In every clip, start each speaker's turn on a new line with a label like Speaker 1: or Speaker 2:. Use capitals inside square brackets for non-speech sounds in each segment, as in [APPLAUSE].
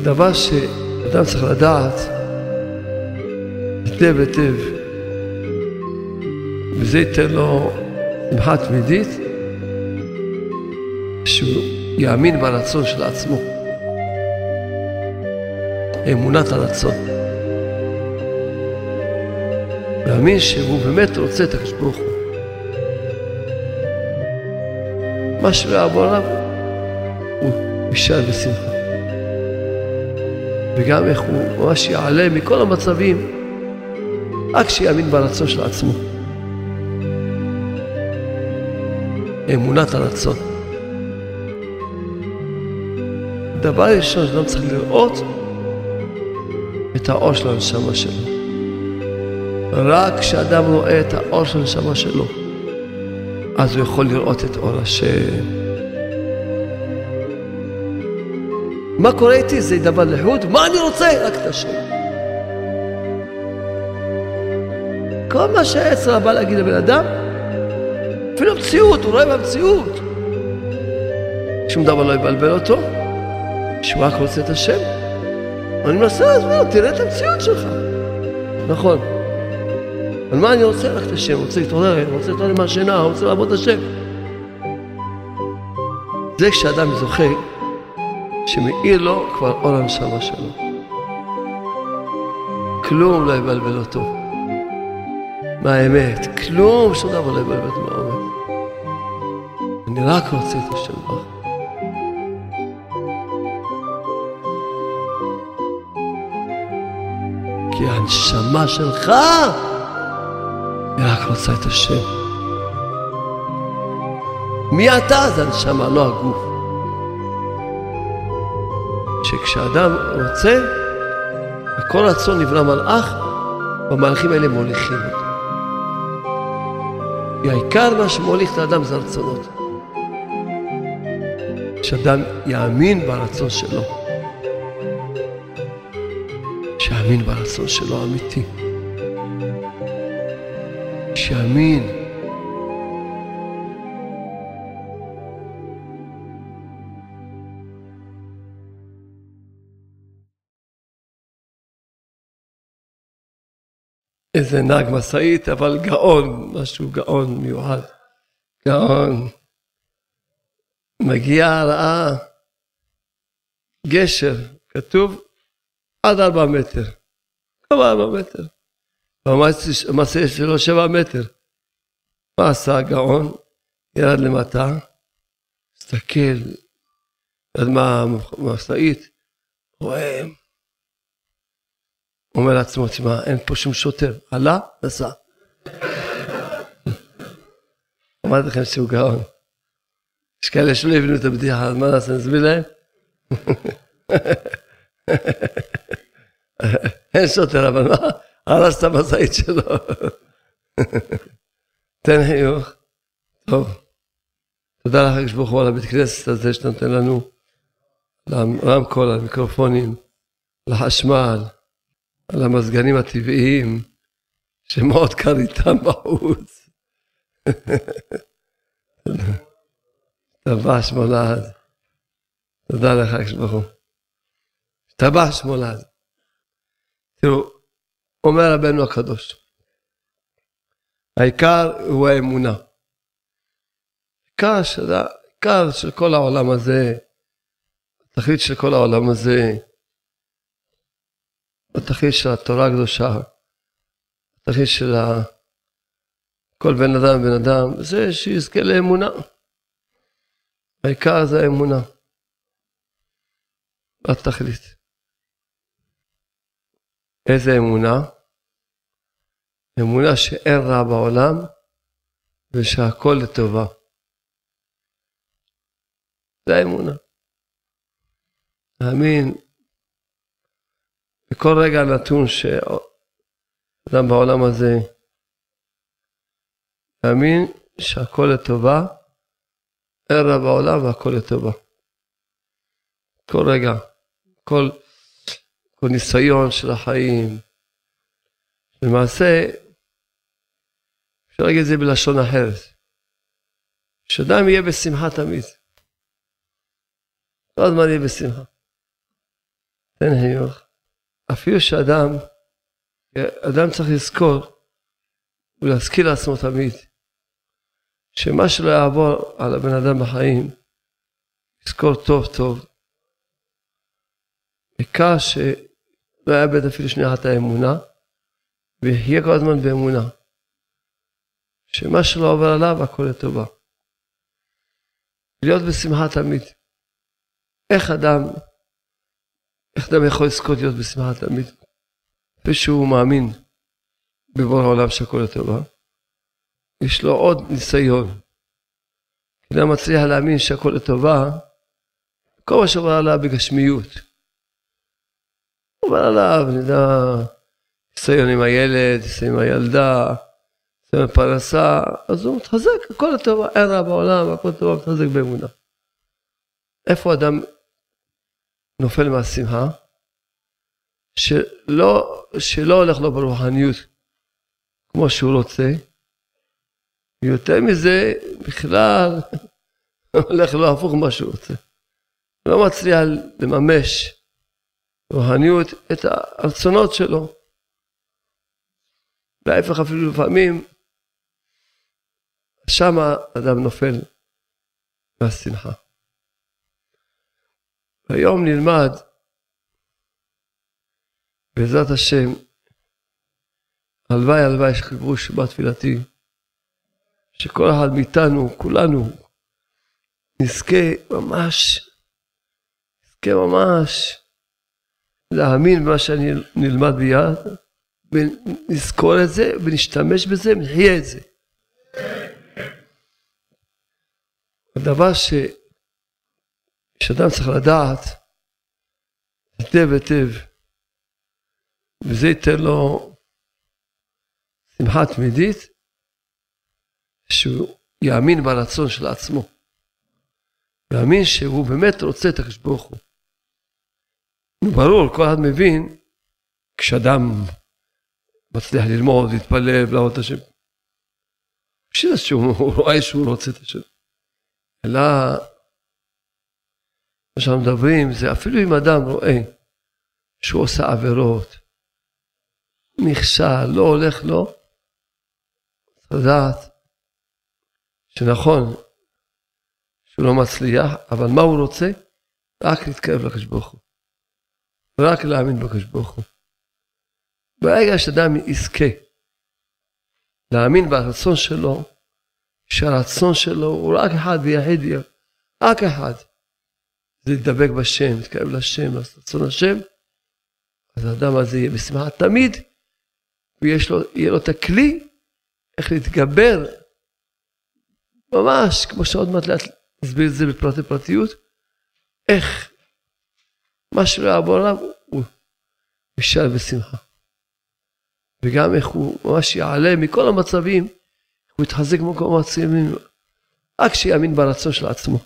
Speaker 1: הדבר שאדם צריך לדעת היטב היטב, וזה ייתן לו שמחה תמידית, שהוא יאמין ברצון של עצמו. אמונת הרצון. להאמין שהוא באמת רוצה את הקדוש ברוך הוא. מה שלא יעבור עליו, הוא יישאר בשמחה. וגם איך הוא ממש יעלה מכל המצבים, רק שיאמין ברצון של עצמו. אמונת הרצון. דבר ראשון שאדם צריך לראות את האור של הנשמה שלו. רק כשאדם רואה את האור של הנשמה שלו, אז הוא יכול לראות את אור השם. מה קורה איתי? זה דבר לחוד? מה אני רוצה? רק את השם. כל מה שהעץ בא להגיד לבן אדם, אפילו המציאות, הוא רואה במציאות. שום דבר לא יבלבל אותו, שהוא רק רוצה את השם. אני מנסה להסביר, תראה את המציאות שלך. נכון. אבל מה אני רוצה? רק את השם, רוצה להתעורר, רוצה להתעורר מהשינה, רוצה לעבוד את השם. זה כשאדם זוכה שמאיר לו כבר אור הנשמה שלו. כלום לא יבלבל אותו מהאמת, כלום, שום דבר לא יבלבל אותו מהאמת. אני רק רוצה את השם ברוך. כי הנשמה שלך היא רק רוצה את השם. מי אתה? זה הנשמה, לא הגוף. שכשאדם רוצה, הכל רצון נברא מלאך, והמלאכים האלה מוליכים אותו. כי העיקר מה שמוליך את האדם זה הרצונות. שאדם יאמין ברצון שלו. שיאמין ברצון שלו האמיתי. שיאמין. איזה נהג משאית, אבל גאון, משהו גאון מיוחד. גאון. מגיע, ראה גשר, כתוב עד ארבע מטר. כמה ארבע מטר. המעשה שלו שבע מטר. מה עשה הגאון? ירד למטה, הסתכל, יד המשאית, רואה, אומר לעצמו, תשמע, אין פה שום שוטר. עלה, נסע. אמרתי לכם שהוא גאון. יש כאלה שלא הבינו את הבדיחה, אז מה נעשה, נסביר להם? אין שוטר, אבל מה? הרס את המשאית שלו. תן חיוך. טוב. תודה לך, הקדוש ברוך הוא, על הבית כנסת הזה שאתה נותן לנו, לרמקול, על המיקרופונים, לחשמל, על המזגנים הטבעיים, שמאוד קר איתם בחוץ. טבע שמולד. תודה לך, הקדוש ברוך הוא. שמולד. תראו, אומר רבנו הקדוש, העיקר הוא האמונה. העיקר של כל העולם הזה, התכלית של כל העולם הזה, התכלית של התורה הקדושה, התכלית של כל בן אדם ובן אדם, זה שיזכה לאמונה. העיקר זה האמונה. התכלית. איזה אמונה? אמונה שאין רע בעולם ושהכול לטובה. זה האמונה. להאמין בכל רגע נתון שאדם בעולם הזה, להאמין שהכל לטובה, אין רע בעולם והכל לטובה. כל רגע, כל כל ניסיון של החיים. למעשה, אפשר להגיד את זה בלשון אחרת. שאדם יהיה בשמחה תמיד. כל הזמן יהיה בשמחה. תן חיוך. אפילו שאדם, אדם צריך לזכור ולהזכיר לעצמו תמיד שמה שלא יעבור על הבן אדם בחיים, יזכור טוב טוב. בעיקר שלא יאבד אפילו שנייה אחת האמונה, ויחיה כל הזמן באמונה. שמה שלא עובר עליו הכל לטובה. להיות בשמחה תמיד. איך אדם, איך אדם יכול לזכות להיות בשמחה תמיד? כפי שהוא מאמין בבור העולם שהכל לטובה. יש לו עוד ניסיון. אדם מצליח להאמין שהכל לטובה, כל מה שעובר עליו בגשמיות. עובר עליו, נדע, ניסיון עם הילד, ניסיון עם הילדה, ניסיון עם פרנסה, אז הוא מתחזק, הכל לטובה, אין רע בעולם, הכל לטובה, מתחזק באמונה. איפה אדם נופל מהשמחה? שלא, שלא הולך לו ברוחניות כמו שהוא רוצה, ויותר מזה, בכלל [LAUGHS] הולך לו הפוך ממה שהוא רוצה. לא מצליח לממש רוחניות את הרצונות שלו. להפך אפילו לפעמים, שם אדם נופל מהשמחה. היום נלמד, בעזרת השם, הלוואי הלוואי שחיברו שבת תפילתי, שכל אחד מאיתנו, כולנו, נזכה ממש, נזכה ממש להאמין במה שאני נלמד ביד, ונזכור את זה, ונשתמש בזה, ונחיה את זה. הדבר ש... שאדם צריך לדעת היטב היטב, וזה ייתן לו שמחה תמידית, שהוא יאמין ברצון של עצמו. יאמין שהוא באמת רוצה את הקדוש ברוך הוא. ברור, כל אחד מבין, כשאדם מצליח ללמוד, להתפלל, לעבוד את השם, בשביל שהוא [LAUGHS] רואה שהוא רוצה את השם. אלא מה שאנחנו מדברים זה אפילו אם אדם רואה שהוא עושה עבירות, נכשל, לא הולך לו, צריך לדעת שנכון שהוא לא מצליח, אבל מה הוא רוצה? רק להתקרב לקדוש ברוך הוא. רק להאמין בקדוש ברוך הוא. ברגע שאדם יזכה להאמין ברצון שלו, שהרצון שלו הוא רק אחד ויחיד, רק אחד. זה לדבק בשם, להתקרב לשם, לעשות רצון השם, אז האדם הזה יהיה בשמחה תמיד, ויהיה לו את הכלי איך להתגבר, ממש, כמו שעוד מעט לאט נסביר את זה בפרטי פרטיות, איך מה שלא יעבור עליו, הוא יישאר בשמחה. וגם איך הוא ממש יעלה מכל המצבים, הוא יתחזק במקום המצבים, רק שיאמין ברצון של עצמו.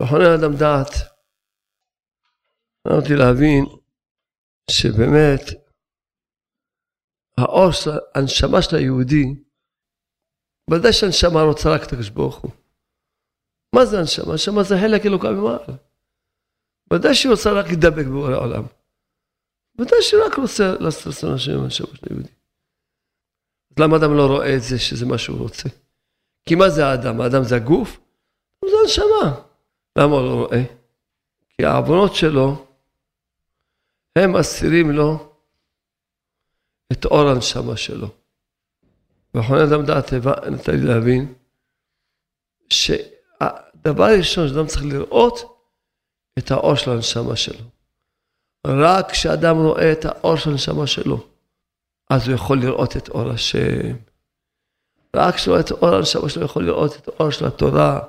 Speaker 1: וחונן אדם דעת, אמרתי להבין שבאמת האור הנשמה של היהודי, ודאי שהנשמה רוצה רק את הקדוש ברוך הוא. מה זה הנשמה? הנשמה זה חלק אלוקה ממעל. ודאי שהיא רוצה רק להידבק בבורא העולם. ודאי שהיא רק רוצה לעשות רצון השם הנשמה של היהודי. למה אדם לא רואה את זה שזה מה שהוא רוצה? כי מה זה האדם? האדם זה הגוף? זה הנשמה. למה הוא לא רואה? כי העוונות שלו הם אסירים לו את אור הנשמה שלו. ואחרונה אדם דעת נתן לי להבין שהדבר הראשון שאדם צריך לראות את האור של הנשמה שלו. רק כשאדם רואה את האור של הנשמה שלו, אז הוא יכול לראות את אור השם. רק כשהוא רואה את אור הנשמה שלו, הוא יכול לראות את האור של התורה,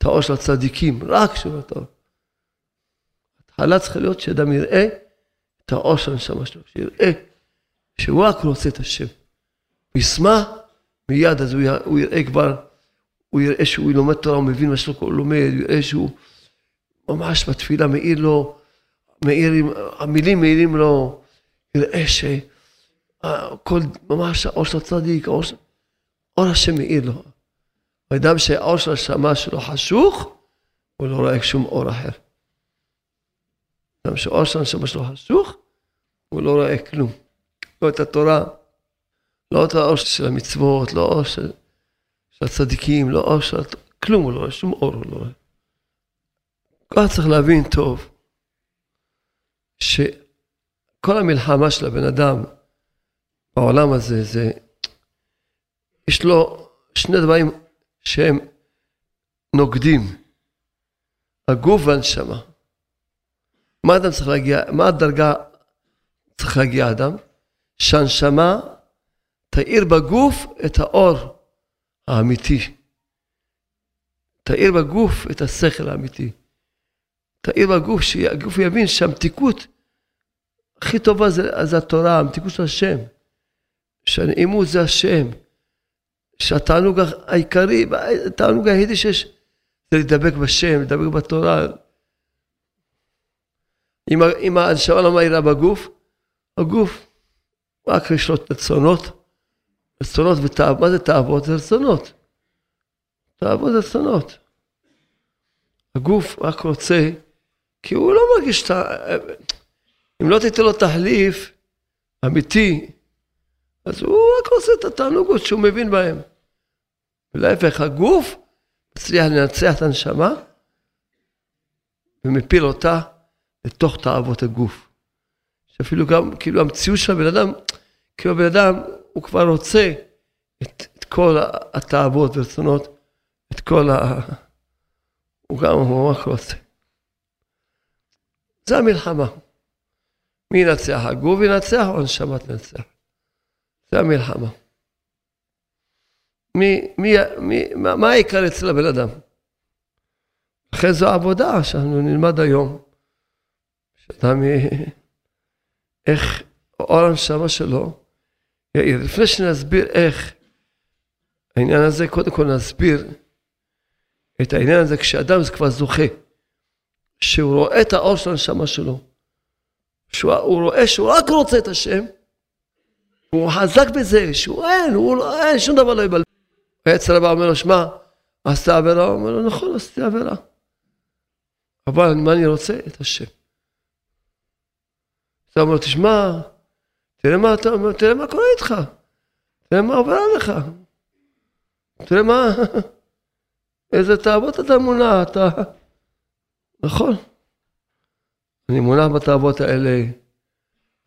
Speaker 1: את האור של הצדיקים, רק רואה את האור. התחלה צריכה להיות שאדם יראה את האור של הנשמה שלו, שיראה שהוא רק רוצה את השם. הוא ישמח, מיד אז הוא, יראה כבר, הוא יראה שהוא לומד תורה, הוא מבין מה שהוא לומד, הוא יראה שהוא ממש בתפילה מאיר לו, מאיר, המילים מאירים לו, יראה שהכל, ממש האור של הצדיק, האור, של, אור השם מאיר לו. האדם שהאור של השמה שלו חשוך, הוא לא רואה שום אור אחר. אדם שאור של הנשמה שלו חשוך, הוא לא רואה כלום. לא את התורה, לא את האור של המצוות, לא אור של, של הצדיקים, לא אור של... כלום הוא לא רואה, שום אור הוא לא רואה. כבר צריך להבין טוב, שכל המלחמה של הבן אדם בעולם הזה, זה, יש לו שני דברים שהם נוגדים, הגוף והנשמה. מה אדם צריך להגיע, מה הדרגה צריך להגיע אדם? שהנשמה תאיר בגוף את האור האמיתי. תאיר בגוף את השכל האמיתי. תאיר בגוף, שהגוף יבין שהמתיקות הכי טובה זה, זה התורה, המתיקות של השם. שהנעימות זה השם. שהתענוג העיקרי, התענוג היחידי שיש, זה להידבק בשם, להידבק בתורה. אם, אם הנשמה לא מהירה בגוף, הגוף רק יש לו רצונות, רצונות ותאוות, מה זה תאוות? זה רצונות. תאוות זה רצונות. הגוף רק רוצה, כי הוא לא מרגיש את ה... אם לא תיתן לו תחליף אמיתי, אז הוא רק רוצה את התענוגות שהוא מבין בהם. ולהפך, הגוף מצליח לנצח את הנשמה ומפיל אותה לתוך תאוות הגוף. שאפילו גם, כאילו המציאות של הבן אדם, כאילו הבן אדם, הוא כבר רוצה את, את כל התאוות ורצונות, את כל ה... הוא גם, רק רוצה. זה המלחמה. מי ינצח? הגוף ינצח או הנשמה תנצח? זה המלחמה. מי, מי, מי, מה, מה העיקר אצל הבן אדם? לכן זו עבודה שאנחנו נלמד היום. שאדם, איך אור הנשמה שלו יאיר. לפני שנסביר איך העניין הזה, קודם כל נסביר את העניין הזה כשאדם כבר זוכה, שהוא רואה את האור של הנשמה שלו, שהוא רואה שהוא רק רוצה את השם, הוא חזק בזה, שהוא אין, הוא לא, אין, שום דבר לא יבלבל. היצר הבא אומר לו, שמע, עשית עבירה? הוא אומר לו, נכון, עשיתי עבירה. אבל מה אני רוצה? את השם. אתה אומר, תשמע, תראה מה אתה אומר, תראה מה קורה איתך, תראה מה עובר עליך, תראה מה, [LAUGHS] איזה תאוות אתה מונע, אתה, [LAUGHS] נכון, אני מונע בתאוות האלה,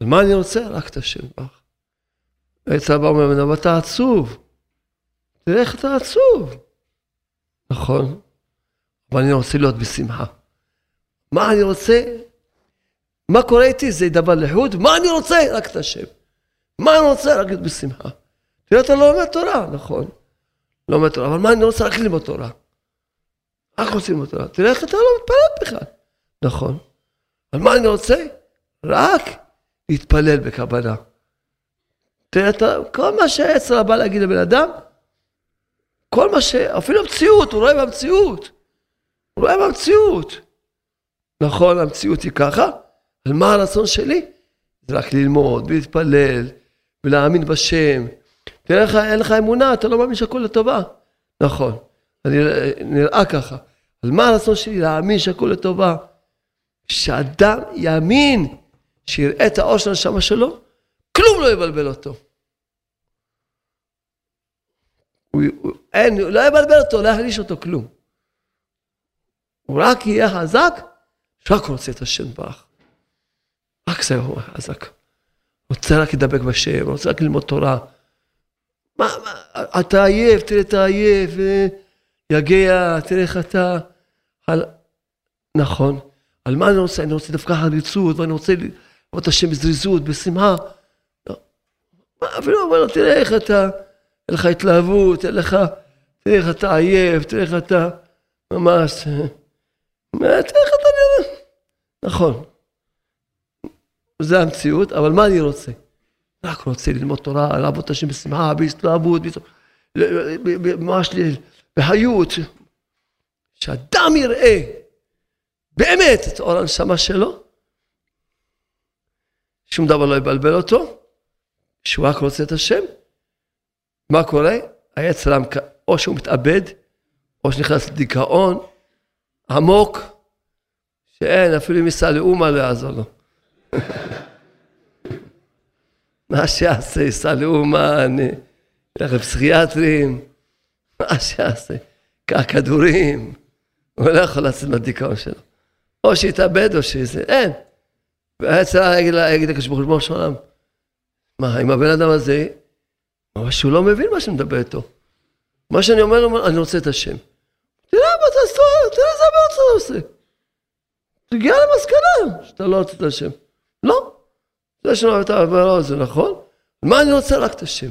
Speaker 1: ומה אני רוצה? רק את השם עץ הבא אומר, אבל אתה עצוב, תראה איך אתה עצוב. נכון, אבל אני רוצה להיות בשמחה. מה אני רוצה? מה קורה איתי? זה דבר לחוד? מה אני רוצה? רק את השם. מה אני רוצה? רק בשמחה. תראה, אתה לא לומד תורה, נכון. לא לומד תורה, אבל מה אני רוצה? רק ללמוד תורה. רק רוצה ללמוד תורה. תראה איך אתה לא מתפלל בכלל. נכון. אבל מה אני רוצה? רק להתפלל בכוונה. כל מה שהעצר בא להגיד לבן אדם, כל מה ש... אפילו המציאות, הוא רואה במציאות. הוא רואה במציאות. נכון, המציאות היא ככה, אבל מה הרצון שלי? זה רק ללמוד ולהתפלל ולהאמין בשם. תראה לך, אין לך אמונה, אתה לא מאמין שהכל לטובה. נכון, אני נראה ככה. אבל מה הרצון שלי? להאמין שהכל לטובה. שאדם יאמין, שיראה את האור של הנשמה שלו, כלום לא יבלבל אותו. הוא, הוא, אין, לא יבלבל אותו, לא יחליש אותו כלום. הוא רק יהיה חזק, שרק רוצה את השם ברך. רק זה הוא חזק. רוצה רק לדבק בשם, רוצה רק ללמוד תורה. מה, מה, אתה עייף, תראה, אתה עייף, יגע, תראה איך אתה... על... נכון. על מה אני רוצה? אני רוצה דווקא חריצות, ואני רוצה לראות את השם בזריזות, בשמחה. אפילו אומר לו, תראה איך אתה, אין לך התלהבות, אין לך, תראה איך אתה עייף, תראה איך אתה ממש... תראה איך אתה נראה. נכון. זה המציאות, אבל מה אני רוצה? רק רוצה ללמוד תורה, לעבוד את השם בשמחה, בהסתלהבות, ממש בחיות. שאדם יראה באמת את אור הנשמה שלו, שום דבר לא יבלבל אותו, שהוא רק רוצה את השם. מה קורה? היצר או שהוא מתאבד, או שנכנס לדיכאון עמוק, שאין, אפילו אם ייסע לאומה לא יעזור לו. [LAUGHS] מה שיעשה, ייסע לאומה, אני אלך לפסיכיאטרים, [LAUGHS] מה שיעשה, כדורים, הוא לא יכול לצאת מהדיכאון שלו. או שיתאבד או שזה, אין. והעצה יגיד לקדוש ברוך הוא, מה, אם הבן אדם הזה, ממש הוא לא מבין מה שאני מדבר איתו. מה שאני אומר לו, אני רוצה את השם. תראה מה אתה עושה, תראה איזה הבן אתה עושה. תגיע למסקנה שאתה לא רוצה את השם. לא. זה שאני אוהב את העבירות זה נכון. מה אני רוצה? רק את השם.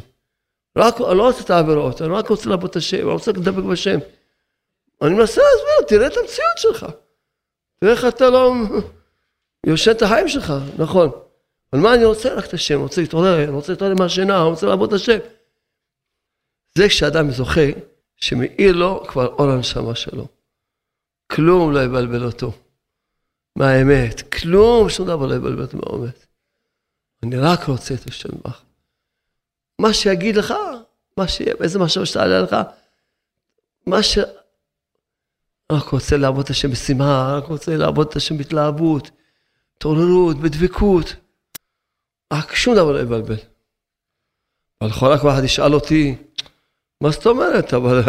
Speaker 1: רק, אני לא רוצה את העבירות, אני רק רוצה לעבוד את השם, אני רוצה לדבק בשם. אני מנסה להסביר, תראה את המציאות שלך. תראה איך אתה לא יושן את החיים שלך, נכון. אבל מה אני רוצה? את השם, רוצה להתעורר, רוצה להתעורר מהשינה, רוצה לעבוד את השם. זה כשאדם זוכה, שמאיר לו כבר אור הנשמה שלו. כלום לא יבלבל אותו מהאמת, כלום, שום דבר לא יבלבל אותו מהאמת. אני רק רוצה את השם בך. מה שיגיד לך, מה שיהיה, איזה משהו שתעלה לך, מה ש... רק רוצה לעבוד את השם בשמחה, רק רוצה לעבוד את השם בהתלהבות, התעוררות, בדבקות. רק שום דבר לא יבלבל. אבל יכול רק אחד ישאל אותי, מה זאת אומרת? אבל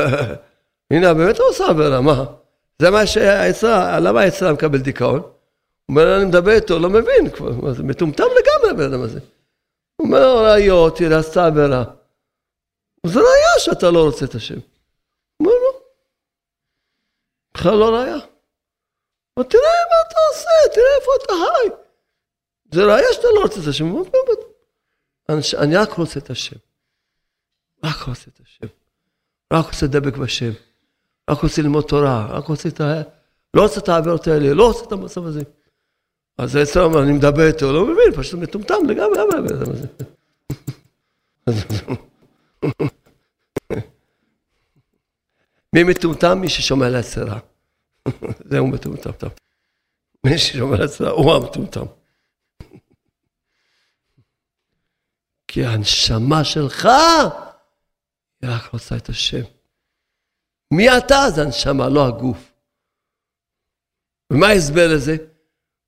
Speaker 1: [LAUGHS] הנה, באמת הוא עושה עבירה, מה? זה מה שהעצה, למה העצה מקבל דיכאון? הוא אומר, אני מדבר איתו, לא מבין כבר, זה מטומטם לגמרי הבן אדם הזה. הוא אומר, ראיות, תראה, עשתה עבירה. זה ראיה שאתה לא רוצה את השם. הוא אומר, לא. בכלל לא ראיה. אבל תראה מה אתה עושה, תראה איפה אתה חי. זה ראיה שאתה לא רוצה את השם. אני רק רוצה את השם. רק רוצה את השם. רק רוצה לדבק בשם. רק רוצה ללמוד תורה. רק רוצה את ה... לא רוצה את העבירות האלה, לא רוצה את המצב הזה. אז זה אצלנו, אני מדבר איתו, לא מבין, פשוט מטומטם לגמרי, למה הבן אדם הזה? מי מטומטם? מי ששומע להצהרה. [LAUGHS] זהו מטומטם. מי ששומע להצהרה הוא המטומטם. כי הנשמה שלך היא רק רוצה את השם. מי אתה? זה הנשמה, לא הגוף. ומה ההסבר לזה?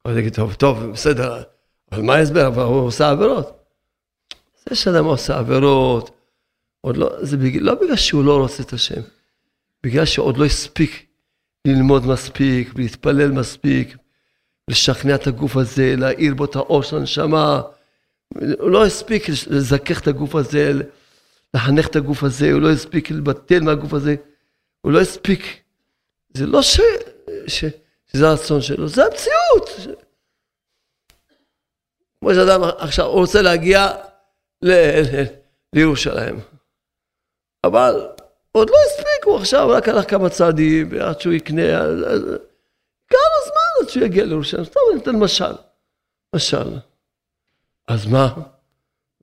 Speaker 1: הוא יגיד, טוב, טוב, בסדר, אבל מה ההסבר? אבל הוא עושה עבירות. זה שאדם עושה עבירות, עוד לא, זה בגלל, לא בגלל שהוא לא רוצה את השם, בגלל שעוד לא הספיק ללמוד מספיק, להתפלל מספיק, לשכנע את הגוף הזה, להאיר בו את האור של הנשמה. הוא לא הספיק לזכך את הגוף הזה, לחנך את הגוף הזה, הוא לא הספיק לבטל מהגוף הזה, הוא לא הספיק. זה לא ש... ש... שזה הרצון שלו, זה המציאות. כמו שאדם עכשיו רוצה להגיע ל... לירושלים, אבל עוד לא הספיק, הוא עכשיו רק הלך כמה צעדים, ועד שהוא יקנה, אז... כמה זמן עד שהוא יגיע לירושלים, סתם אני אתן משל, משל. אז מה?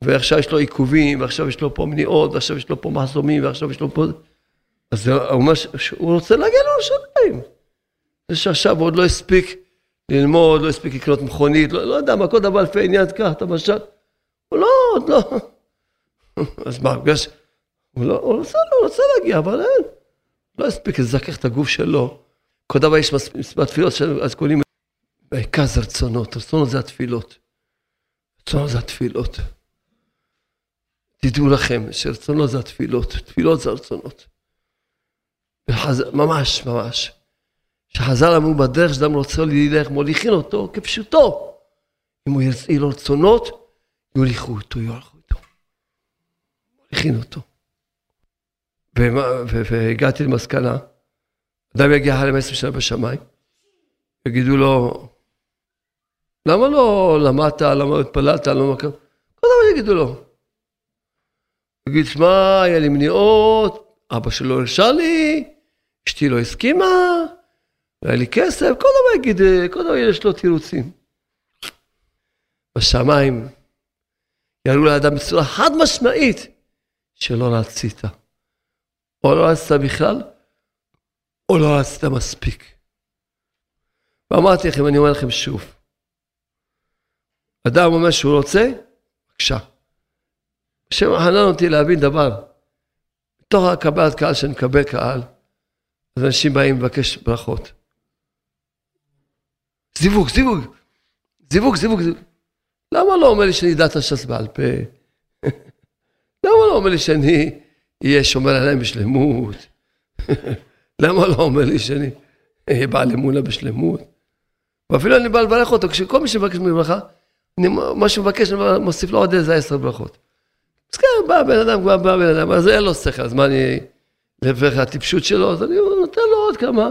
Speaker 1: ועכשיו יש לו עיכובים, ועכשיו יש לו פה מניעות, ועכשיו יש לו פה מחסומים, ועכשיו יש לו פה... אז הוא אומר שהוא רוצה להגיע לירושלים. זה שעכשיו עוד לא הספיק ללמוד, לא הספיק לקנות מכונית, לא, לא יודע מה, כל דבר לפי העניין, קח את המשל. הוא לא, עוד לא. [LAUGHS] אז מה, בגלל ש... הוא לא, הוא רוצה, הוא רוצה להגיע, אבל אין. לא הספיק לזכך את הגוף שלו. כל דבר יש מספר תפילות, אז קוראים... בעיקר זה רצונות, רצונות זה התפילות. רצונות זה התפילות. תדעו לכם שרצונות זה התפילות, תפילות זה הרצונות. ממש, ממש. שחז"ל אמרו בדרך שאדם רוצה ללך, מוליכין אותו כפשוטו. אם הוא ירצה לו רצונות, יוליכו אותו, יוליכו אותו. מוליכין אותו. והגעתי למסקנה, אדם יגיע אחרי 15 שנה בשמיים, יגידו לו, למה לא למדת, למה התפללת, למה. כל דבר יגידו לו. יגיד, שמע, היה לי מניעות, אבא שלו הרשה לי, אשתי לא הסכימה, והיה לי כסף, כל דבר יגיד, כל דבר יש לו תירוצים. בשמיים יראו לאדם בצורה חד משמעית שלא רצית. או לא רצית בכלל, או לא רצית מספיק. ואמרתי לכם, אני אומר לכם שוב, אדם אומר שהוא רוצה, בבקשה. השם חנן אותי להבין דבר. בתוך הקבלת קהל שאני מקבל קהל, אז אנשים באים לבקש ברכות. זיווג, זיווג, זיווג, זיווג. למה לא אומר לי שאני אדע הש"ס בעל פה? [LAUGHS] למה לא אומר לי שאני אהיה שומר עליהם בשלמות? [LAUGHS] למה לא אומר לי שאני אהיה בעל אמונה בשלמות? ואפילו אני בא לברך אותו, כשכל מי שמבקש מברכה, אני, מה שמבקש, אני מוסיף לו עוד איזה עשר ברכות. אז כן, בא בן אדם, כבר בא בן אדם, אז אין לו שכל, אז מה אני, לפי הטיפשות שלו, אז אני נותן לו עוד כמה,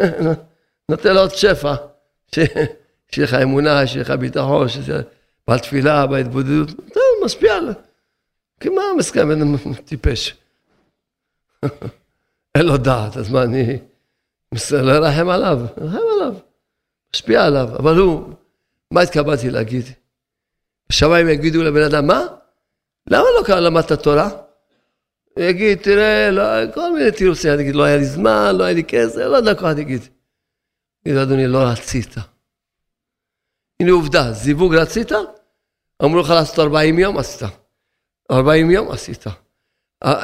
Speaker 1: [LAUGHS] נותן לו עוד שפע, שיהיה לך אמונה, שיהיה לך ביטחון, שיהיה בעל תפילה, בהתבודדות, משפיע עליו. כי מה מסכם, בן אדם טיפש. [LAUGHS] אין לו דעת, אז מה אני, לא ארחם עליו, ארחם עליו, משפיע עליו, אבל הוא, מה התכוונתי להגיד? בשמיים יגידו לבן אדם, מה? למה לא כאן למדת תורה? הוא יגיד, תראה, לא, כל מיני תירוצים, אני אגיד, לא היה לי זמן, לא היה לי כסף, לא יודע כוח, אני אגיד. יגיד, אדוני, לא רצית. הנה עובדה, זיווג רצית? אמרו לך לעשות 40 יום, עשית. 40 יום עשית.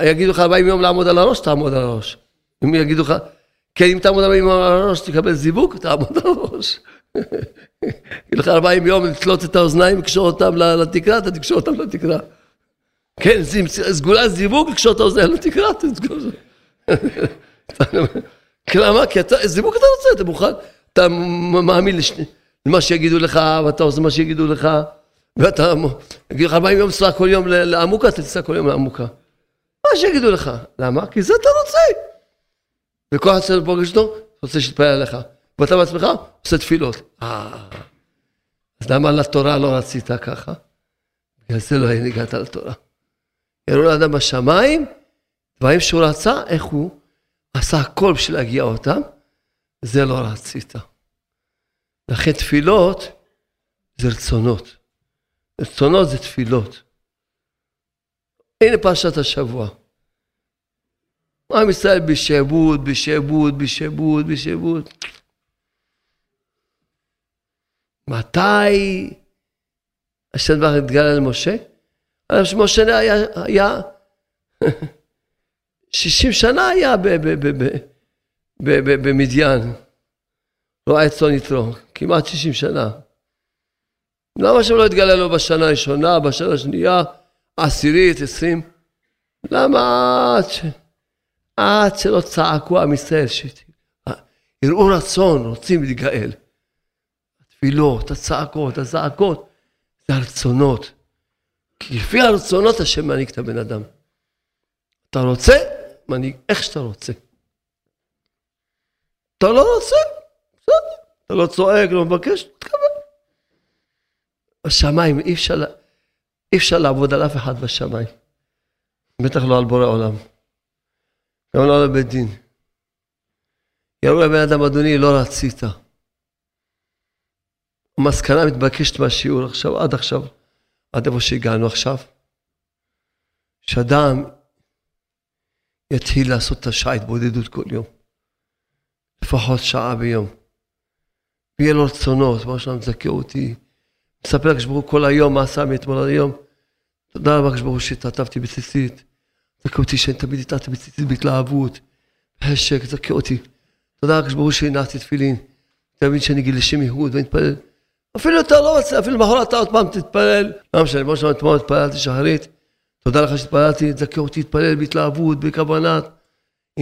Speaker 1: יגידו לך 40 יום לעמוד על הראש, תעמוד על הראש. אם יגידו לך, כן, אם תעמוד 40 יום על הראש, תקבל זיווג, תעמוד על הראש. יגיד [LAUGHS] לך 40 יום לתלות את האוזניים, לקשור אותם לתקרה, אתה תקשור אותם לתקרה. כן, סגולה זיווג, לקשור את האוזניים לתקרה, אתה תסגור. [LAUGHS] למה? כי אתה, זיווג אתה רוצה, אתה מוכן, אתה מאמין למה שיגידו לך, ואתה עושה מה שיגידו לך, ואתה, יגידו לך 40 יום סע כל יום לעמוקה, אתה תסע כל יום לעמוקה. מה שיגידו לך. למה? כי זה אתה רוצה. וכל צריך לפגוש אותו, רוצה שיתפלל עליך. ואתה בעצמך עושה תפילות. אה, אז למה לתורה לא רצית ככה? בגלל זה לא הגעת לתורה. יראו לאדם בשמיים, דברים שהוא רצה, איך הוא עשה הכל בשביל להגיע אותם, זה לא רצית. לכן תפילות זה רצונות. רצונות זה תפילות. הנה פרשת השבוע. עם ישראל בשעבוד, בשעבוד, בשעבוד, בשעבוד. מתי השם דבר התגלה למשה? על שמשה היה, היה [LAUGHS] 60 שנה היה במדיין. לא היה צאן יתרו, כמעט 60 שנה. למה שם לא התגלה לו בשנה הראשונה, בשנה השנייה, עשירית, עשרים? למה עד, ש... עד שלא צעקו עם ישראל, יראו רצון, רוצים להתגאל. התפילות, הצעקות, הזעקות, זה הרצונות. כי לפי הרצונות השם מנהיג את הבן אדם. אתה רוצה, מנהיג איך שאתה רוצה. אתה לא רוצה, בסדר. אתה לא צועק, לא מבקש, תקבל. בשמיים אי אפשר, אי אפשר לעבוד על אף אחד בשמיים. בטח לא על בורא עולם. גם לא על בית דין. יראו לבן אדם, אדוני, לא רצית. המסקנה מתבקשת מהשיעור עכשיו, עד עכשיו, עד איפה שהגענו עכשיו, שאדם יתחיל לעשות את השעה התבודדות כל יום, לפחות שעה ביום. ויהיה לו רצונות, מה שאתה מזכה אותי, מספר לקדוש ברוך הוא כל היום מה עשה מאתמול עד היום. תודה רבה לקדוש ברוך הוא שהתעטפתי בציצית. זכה אותי שאני תמיד התעטפתי בציצית בהתלהבות, בחשק, זכה אותי. תודה לקדוש ברוך הוא שהנעתי תפילין. תמיד שאני אגיד לשם ייחוד ואני אתפלל. אפילו אתה לא רוצה, אפילו מחר אתה עוד פעם תתפלל. לא משנה, כמו שאמרתי אתמול התפללתי שחרית. תודה לך שהתפללתי, תזכה אותי להתפלל בהתלהבות, בכוונה.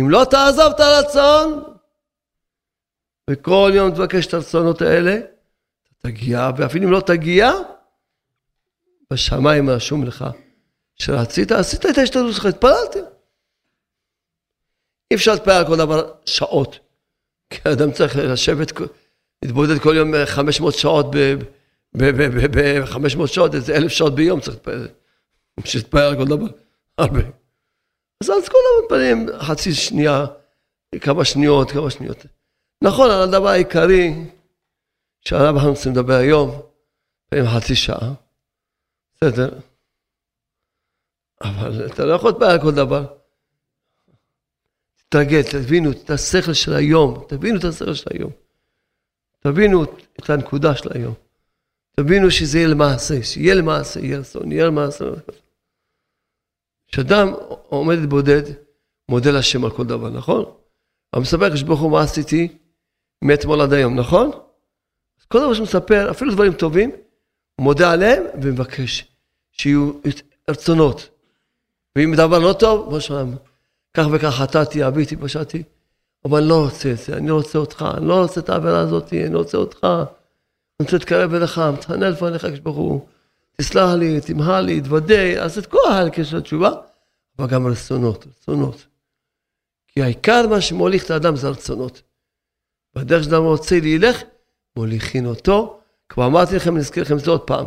Speaker 1: אם לא תעזוב את הרצון, וכל יום תבקש את הרצונות האלה, תגיע, ואפילו אם לא תגיע, בשמיים רשום לך שרצית, עשית את ההשתדלות שלך, התפללתי. אי אפשר להתפלל על כל דבר שעות. כי האדם צריך לשבת, להתבודד כל יום 500 שעות, ב-500 שעות, איזה אלף שעות ביום צריך להתפלל. בשביל להתפלל על כל דבר, [LAUGHS] הרבה. אז אז כל הזמן מתפללים חצי שנייה, כמה שניות, כמה שניות. נכון, על הדבר העיקרי, שעליו אנחנו רוצים לדבר היום, לפעמים חצי שעה, בסדר, אבל אתה לא יכול על כל דבר. תתרגל, תבינו את השכל של היום, תבינו את השכל של היום. תבינו את הנקודה של היום. תבינו שזה יהיה למעשה, שיהיה למעשה, יהיה רצון, יהיה למעשה. כשאדם עומד בודד, מודה להשם על כל דבר, נכון? אבל מספר לך שברוך הוא מה עשיתי מאתמול עד היום, נכון? כל דבר שהוא מספר, אפילו דברים טובים, הוא מודה עליהם ומבקש שיהיו רצונות. ואם דבר לא טוב, בוא שלום, כך וכך חטאתי, עביתי, פשעתי, אבל אני לא רוצה את זה, אני רוצה אותך, אני לא רוצה את העבירה הזאת, אני רוצה אותך, אני רוצה להתקרב אליך, מתחנן לפניך, הקדוש ברוך הוא, תסלח לי, תמהל לי, תוודא, אז את כל ההלקש של התשובה, אבל גם רצונות, רצונות. כי העיקר מה שמוליך את האדם זה הרצונות. בדרך שאדם רוצה להילך, מוליכין אותו. כבר אמרתי לכם, אני אזכיר לכם את זה עוד פעם,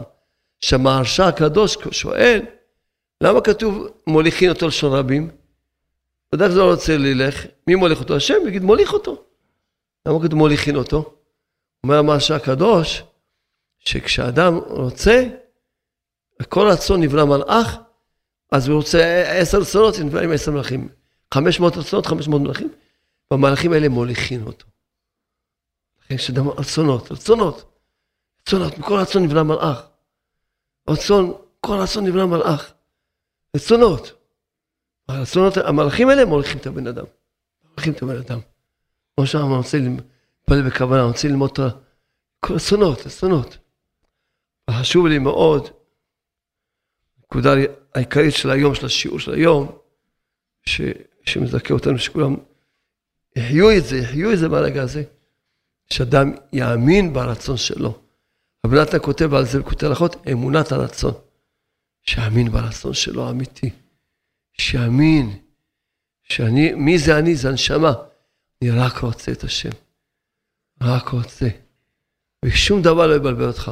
Speaker 1: שהמהרשע הקדוש שואל, למה כתוב מוליכין אותו לשון רבים? בדרך לא רוצה ללך, מי מוליך אותו? השם, יגיד מוליך אותו. למה כתוב מוליכין אותו? אומר המהרשע הקדוש, שכשאדם רוצה, כל רצון נברא מלאך, אז הוא רוצה עשר רצונות, נבראים עשר מלאכים. חמש מאות רצונות, חמש מאות מלאכים, והמלאכים האלה מוליכים אותו. יש אדם רצונות, רצונות, רצונות, מכל רצון נברא מלאך. רצון, כל רצון נברא מלאך. רצונות. הרצונות, המלאכים האלה מוליכים את הבן אדם. מוליכים את הבן אדם. כמו שאמרנו, אני רוצה להתפלל בכוונה, אני רוצה ללמוד תורה. כל רצונות, רצונות. חשוב לי מאוד, הנקודה העיקרית של היום, של השיעור של היום, ש, שמזכה אותנו שכולם יחיו את זה, יחיו את זה ברגע הזה. שאדם יאמין ברצון שלו. רבי נתן כותב על זה בכותב הלכות, אמונת הרצון. שיאמין ברצון שלו האמיתי. שיאמין שאני, מי זה אני? זה הנשמה. אני רק רוצה את השם. רק רוצה. ושום דבר לא יבלבל אותך.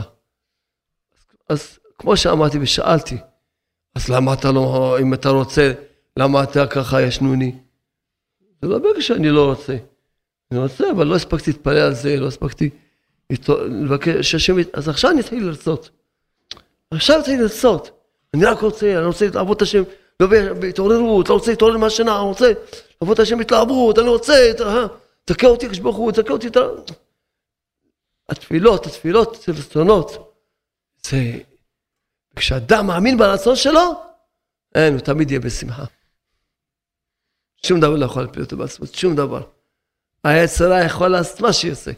Speaker 1: אז כמו שאמרתי ושאלתי, אז למה אתה לא, אם אתה רוצה, למה אתה ככה ישנוני? זה לא בגלל שאני לא רוצה. אני רוצה, אבל לא הספקתי להתפלל על זה, לא הספקתי לבקש שהשם... אז עכשיו אני אתחיל לרצות. עכשיו אני אתחיל לרצות. אני רק רוצה, אני רוצה לעבוד את השם, בהתעוררות, לא רוצה להתעורר מהשינה, רוצה לעבוד את השם בהתלהבות, אני רוצה, תקע אותי הקדוש ברוך הוא, תקע אותי, התפילות, התפילות של רצונות, זה... כשאדם מאמין ברצון שלו, אין, הוא תמיד יהיה בשמחה. שום דבר לא יכול להפיל אותו בעצמות, שום דבר. היצרה יכול לעשות מה שיעשה.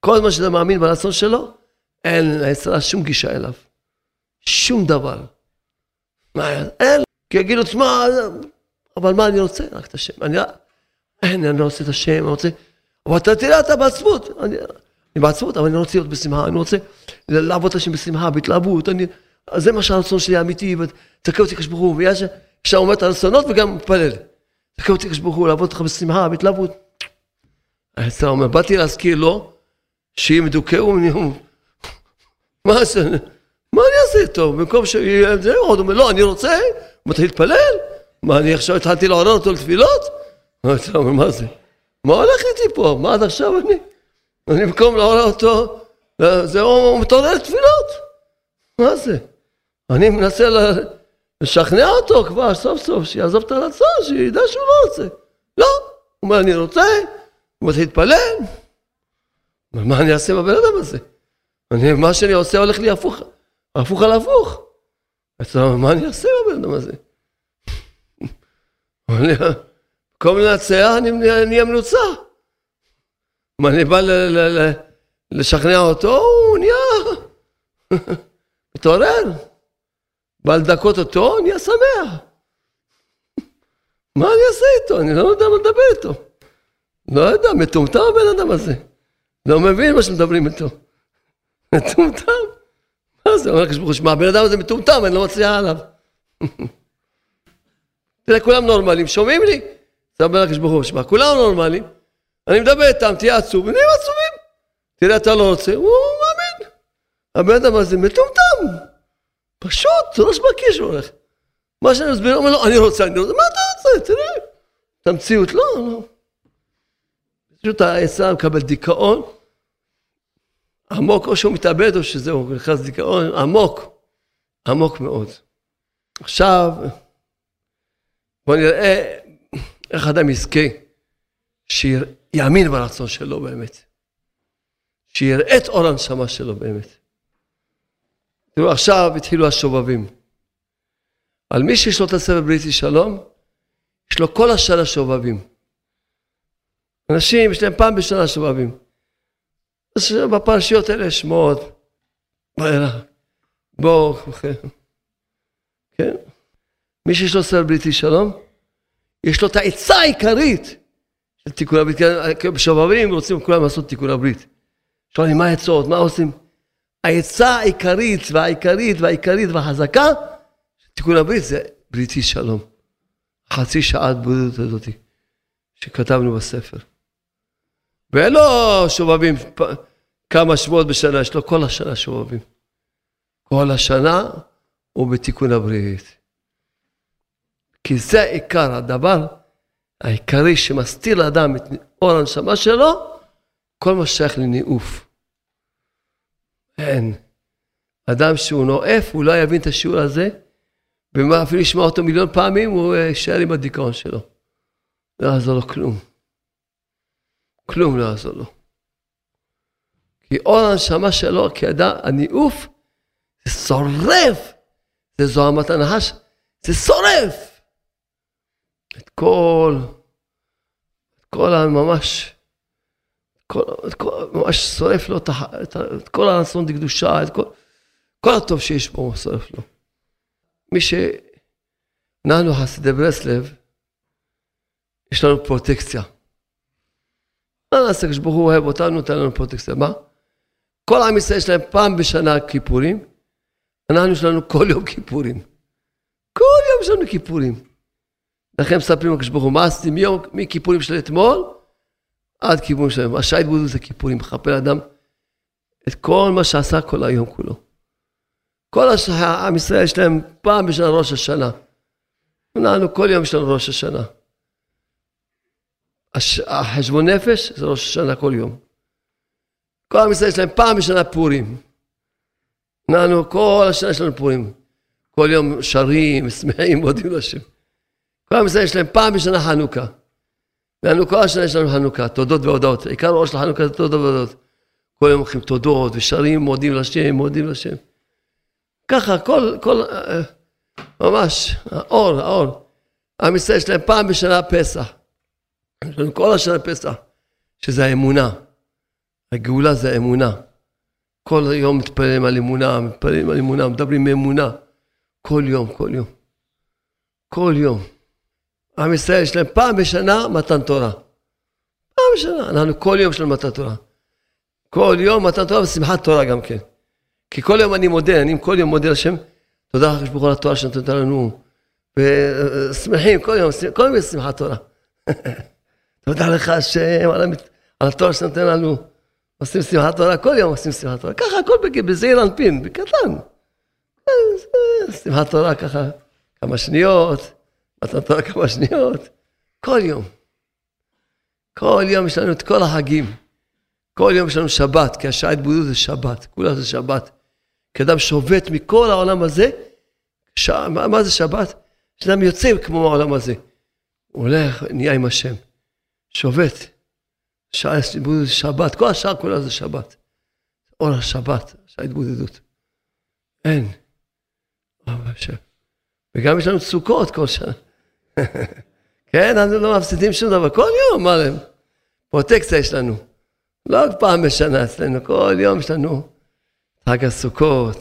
Speaker 1: כל מה שאתה מאמין ברצון שלו, אין ליצרה שום גישה אליו. שום דבר. מה, אין. כי יגידו, תשמע, אבל מה אני רוצה? רק את השם. אני, אין, אני לא רוצה את השם, אני רוצה... אבל אתה תראה, אתה בעצמות. אני, אני בעצמות, אבל אני רוצה להיות בשמחה, אני רוצה לעבוד את השם בשמחה, בהתלהבות. אני, זה מה שהרצון שלי האמיתי, ותקע אותי כשברוך הוא, ויש שאתה אומר את הרצונות וגם מתפלל. תקע אותי כשברוך הוא, לעבוד אותך בשמחה, בהתלהבות. היצר אומר, באתי להזכיר לו שאם ידוכאו, מה אני אעשה איתו? במקום שיהיה זה, הוא אומר, לא, אני רוצה, מתחיל להתפלל? מה, אני עכשיו התחלתי לעורר אותו לתפילות? היצר אומר, מה זה? מה הולך איתי פה? מה עד עכשיו אני? אני במקום לעורר אותו, זה הוא מתעורר לתפילות. מה זה? אני מנסה לשכנע אותו כבר סוף סוף, שיעזוב את הרצון, שידע שהוא לא רוצה. לא, הוא אומר, אני רוצה, הוא מתחיל להתפלל. מה אני אעשה בבן אדם הזה? אני, מה שאני עושה הולך לי הפוך, הפוך על הפוך. אז מה אני אעשה בבן אדם הזה? במקום [LAUGHS] לנצח אני נהיה מנוצח. אם אני בא לשכנע אותו, הוא נהיה... [LAUGHS] מתעורר. בא לדקות אותו, נהיה שמח. [LAUGHS] מה אני אעשה איתו? אני לא יודע מה לדבר איתו. לא יודע, מטומטם הבן אדם הזה. לא מבין מה שמדברים איתו. מטומטם. זה? אומר הקדוש שמע, הבן אדם הזה מטומטם, אני לא מצליח עליו. [LAUGHS] תראה, כולם נורמלים, שומעים לי? זה אומר הקדוש ברוך הוא, שמע, כולם נורמלים. אני מדבר איתם, תהיה עצוב, ונהיים עצובים. תראה, אתה לא רוצה, הוא מאמין. הבן אדם הזה מטומטם. פשוט, ראש בקש הוא הולך. מה שאני מסביר, הוא אומר לו, אני רוצה, אני רוצה, מה אתה רוצה? תראה. את המציאות, לא, לא. פשוט העצה מקבל דיכאון עמוק, או שהוא מתאבד או שזהו, נכנס דיכאון עמוק, עמוק מאוד. עכשיו, בואו נראה איך אדם יזכה שיאמין ברצון שלו באמת, שיראה את אור הנשמה שלו באמת. תראו, עכשיו התחילו השובבים. על מי שיש לו את הסבב בריטי שלום, יש לו כל השנה שובבים. אנשים, יש להם פעם בשנה שובבים. אז בפרשיות האלה שמות, בוא, כן? מי שיש לו סר בריתי שלום, יש לו את העצה העיקרית של תיקון הברית. בשובבים רוצים כולם לעשות תיקון הברית. שואלים מה העצות, מה עושים? העצה העיקרית והעיקרית והעיקרית והחזקה של תיקון הברית זה בריתי שלום. חצי שעת בריאות הזאת שכתבנו בספר. ואין לו שובבים כמה שבועות בשנה, יש לו כל השנה שובבים. כל השנה הוא בתיקון הברית. כי זה עיקר הדבר העיקרי שמסתיר לאדם את אור הנשמה שלו, כל מה שייך לניאוף. אין. אדם שהוא נואף, הוא לא יבין את השיעור הזה, ומה אפילו ישמע אותו מיליון פעמים, הוא יישאר עם הדיכאון שלו. לא יעזור לו כלום. כלום לא יעזור לו. כי אור הנשמה שלו, כי אדם, הניאוף, זה שורף. זה זוהמת הנחש, זה שורף. את כל, את כל הממש, כל, את כל, ממש שורף לו את, את, את כל הרצון לקדושה, את כל, כל הטוב שיש בו שורף לו. מי שנענו חסידי ברסלב, יש לנו פרוטקציה. מה נעשה כשברוך הוא אוהב אותנו, נותן לנו פרוטקציה. מה? כל עם ישראל יש להם פעם בשנה כיפורים, אנחנו יש לנו כל יום כיפורים. כל יום יש לנו כיפורים. לכן מספרים לקדוש ברוך הוא, מה עשיתי מיום, מכיפורים של אתמול עד כיפורים של היום. השעה התבודדות זה כיפורים, מכפר אדם את כל מה שעשה כל היום כולו. כל השעה, עם ישראל יש להם פעם בשנה ראש השנה. אנחנו כל יום יש לנו ראש השנה. החשבון נפש זה ראש השנה כל יום. כל עם ישראל יש להם פעם בשנה פורים. אנחנו כל השנה יש לנו פורים. כל יום שרים, שמחים, מודים לשם. כל עם ישראל יש להם פעם בשנה חנוכה. ואנו כל השנה יש לנו חנוכה, תודות והודות. עיקר ראש של חנוכה זה תודות והודות. כל יום הולכים תודות ושרים, מודים לשם, מודים לשם. ככה, כל, כל, אה, ממש, האור, האור. עם ישראל יש להם פעם בשנה פסח. יש לנו כל השנה פסח, שזה האמונה. הגאולה זה האמונה. כל יום מתפללים על אמונה, מתפללים על אמונה, מדברים מאמונה. כל יום, כל יום. כל יום. עם ישראל יש להם פעם בשנה מתן תורה. פעם בשנה, אנחנו כל יום יש לנו מתן תורה. כל יום מתן תורה ושמחת תורה גם כן. כי כל יום אני מודה, אני כל יום מודה לשם, תודה לך ברוך הוא לתורה שנתת לנו. ושמחים כל יום, כל יום יש שמחת תורה. [LAUGHS] תודה לך השם על התורה שנותן לנו. עושים שמחת תורה, כל יום עושים שמחת תורה. ככה הכל בזעיר אנפין, בקטן. שמחת תורה ככה כמה שניות, מתן תורה כמה שניות, כל יום. כל יום יש לנו את כל החגים. כל יום יש לנו שבת, כי השעה התבודדות זה שבת, כולה זה שבת. כי אדם שובת מכל העולם הזה, ש... מה, מה זה שבת? שאדם יוצא כמו העולם הזה. הוא הולך, נהיה עם השם. שובת. שעה התבודדות זה שבת, כל השעה כולה זה שבת. אור השבת, שעה התבודדות. אין. וגם יש לנו סוכות כל שנה. [LAUGHS] כן, אנחנו לא מפסידים שום דבר, כל יום, מה להם? פרוטקציה יש לנו. לא רק פעם בשנה אצלנו, כל יום יש לנו חג הסוכות.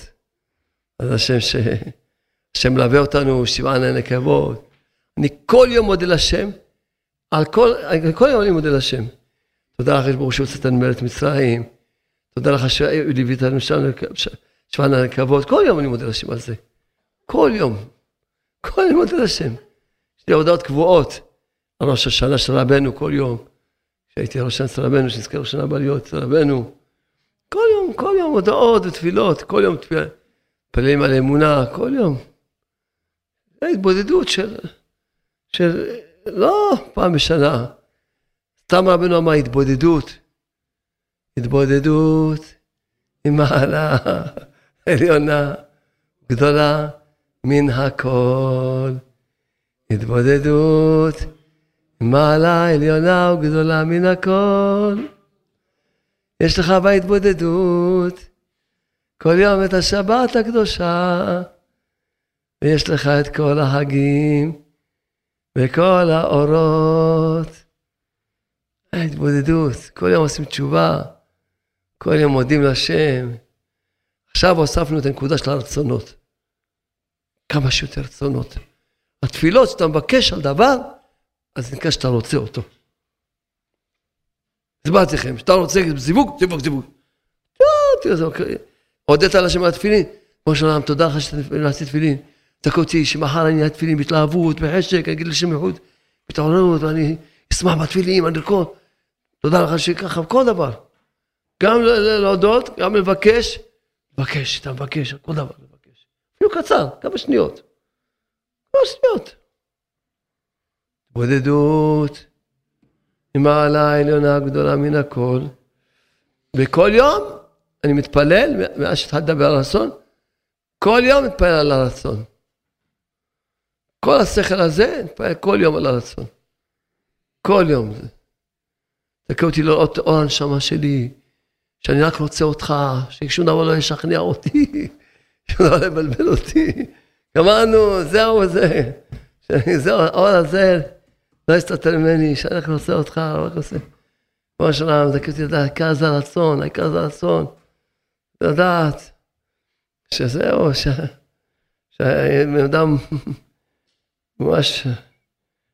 Speaker 1: אז השם ש... השם מלווה אותנו, שבעה ענני כבוד. אני כל יום מודה לשם, על כל, כל יום אני מודה לשם. תודה לך, ברוך שהוא הוצאתנו מארץ מצרים. תודה לך שליווית לנו שם, שבעה ענני כבוד. כל יום אני מודה לשם על זה. כל יום. כל יום מודה לשם. יש לי הודעות קבועות על ראש השנה של רבנו כל יום. כשהייתי ראש השנה של רבנו, שנזכר ראש השנה הבאה להיות אצל רבנו. כל יום, כל יום הודעות ותפילות, כל יום תפילה. מתפללים על אמונה, כל יום. זה התבודדות של, של, לא פעם בשנה. סתם רבנו אמר התבודדות. התבודדות עם מעלה [LAUGHS] עליונה, גדולה. מן הכל. התבודדות, מעלה עליונה וגדולה מן הכל. יש לך בהתבודדות כל יום את השבת הקדושה, ויש לך את כל החגים וכל האורות. ההתבודדות, כל יום עושים תשובה, כל יום מודים להשם. עכשיו הוספנו את הנקודה של הרצונות. כמה שיותר רצונות. התפילות שאתה מבקש על דבר, אז זה נקרא שאתה רוצה אותו. הסברתי לכם, שאתה רוצה זיווג, זיווג, זיווג. הודית על השם התפילין, כמו שלום, תודה לך שאתה נעשית תפילין. תקע אותי שמחר אני אהיה תפילין בהתלהבות, בחשק, אני אגיד לשם ייחוד, בהתעוררות, ואני אשמח בתפילין, אני ארקוד. תודה לך שככה, כל דבר. גם להודות, גם לבקש. לבקש, אתה מבקש, כל דבר לבקש. אפילו קצר, כמה שניות. כמה שניות. בודדות. עם העלה העליונה הגדולה מן הכל. וכל יום אני מתפלל, מאז שהתחלתי לדבר על הרצון, כל יום מתפלל על הרצון. כל השכל הזה, מתפלל כל יום על הרצון. כל יום. תקע אותי לראות אור הנשמה שלי, שאני רק רוצה אותך, ששום דבר לא ישכנע אותי, [LAUGHS] שום דבר לא יבלבל אותי. גמרנו, זהו זה. זהו, האור הזה. לא יסתתר ממני, שאני רק רוצה אותך, רק רוצה. כמו שלם, זה כאילו, העיקר זה הרצון, העיקר זה הרצון. לדעת שזהו, שהבן אדם ממש,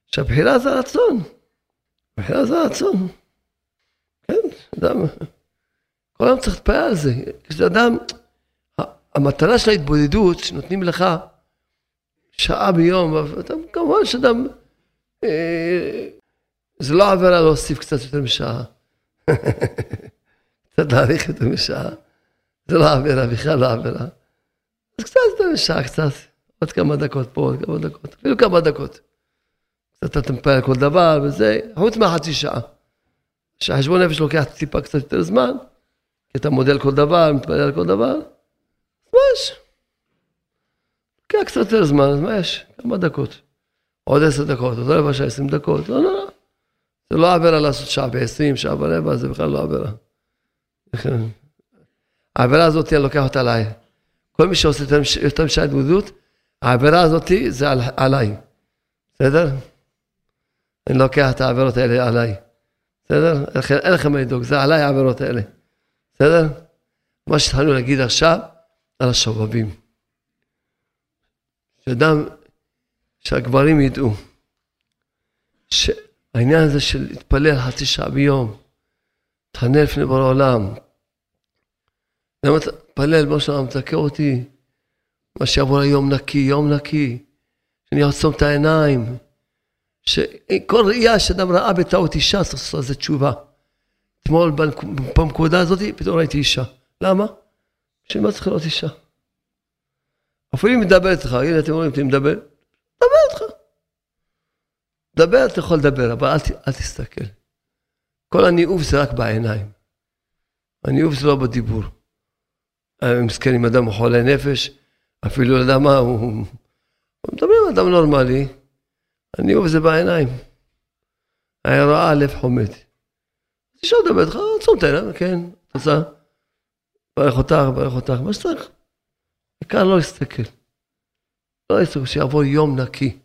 Speaker 1: שהבחירה זה הרצון. הבחירה זה הרצון. כן, אדם, כל היום צריך להתפעל על זה. כשאדם, המטרה של ההתבודדות שנותנים לך שעה ביום, כמובן שאדם אה, זה לא עבירה להוסיף קצת יותר משעה. [LAUGHS] קצת להאריך יותר משעה. זה לא עבירה, בכלל לא עבירה. אז קצת יותר משעה, קצת. עוד כמה דקות פה, עוד כמה דקות. אפילו כמה דקות. קצת אתה מפעל כל דבר וזה, חוץ מהחצי שעה. שהחשבון נפש לוקח טיפה קצת יותר זמן, כי אתה מודל כל דבר, מתפלל על כל דבר. מה יש? לוקח קצת יותר זמן, אז מה יש? כמה דקות. עוד עשר דקות, עוד רבע שעה, עשרים דקות, לא, לא, לא. זה לא עבירה לעשות שעה ועשרים, שעה ורבע, זה בכלל לא עבירה. [LAUGHS] העבירה הזאת, אני לוקח אותה עליי. כל מי שעושה יותר משעה התמודדות, העבירה הזאת זה על, עליי. בסדר? אני לוקח את העבירות האלה עליי. בסדר? אין לכם מה לדאוג, זה עליי העבירות האלה. בסדר? מה שהתחלנו להגיד עכשיו, על השובבים. שאדם שהגברים ידעו שהעניין הזה של להתפלל חצי שעה ביום, תענה לפני בור העולם. למה אתה מתפלל, כמו שאתה מתקה אותי, מה שיבוא היום נקי, יום נקי, שאני אעצום את העיניים, שכל ראייה שאדם ראה בטעות אישה, צריך לעשות על זה תשובה. אתמול במקודה הזאת, פתאום ראיתי אישה. למה? בשביל מה צריך לראות אישה? אפילו אם מדברת איתך, הנה אתם רואים אותי מדבר, דבר איתך. דבר, אתה יכול לדבר, אבל אל, אל תסתכל. כל הניאוף זה רק בעיניים. הניאוף זה לא בדיבור. מסכן אם אדם חולה נפש, אפילו לא יודע מה, הוא, הוא מדבר עם אדם נורמלי, הניאוף זה בעיניים. ההרעה לב חומד. אפשר לדבר איתך, עצום את העיניים, כן, תוצאה. ברך אותך, ברך אותך, מה שצריך. העיקר לא להסתכל. לא הייתי שיעבור יום נקי,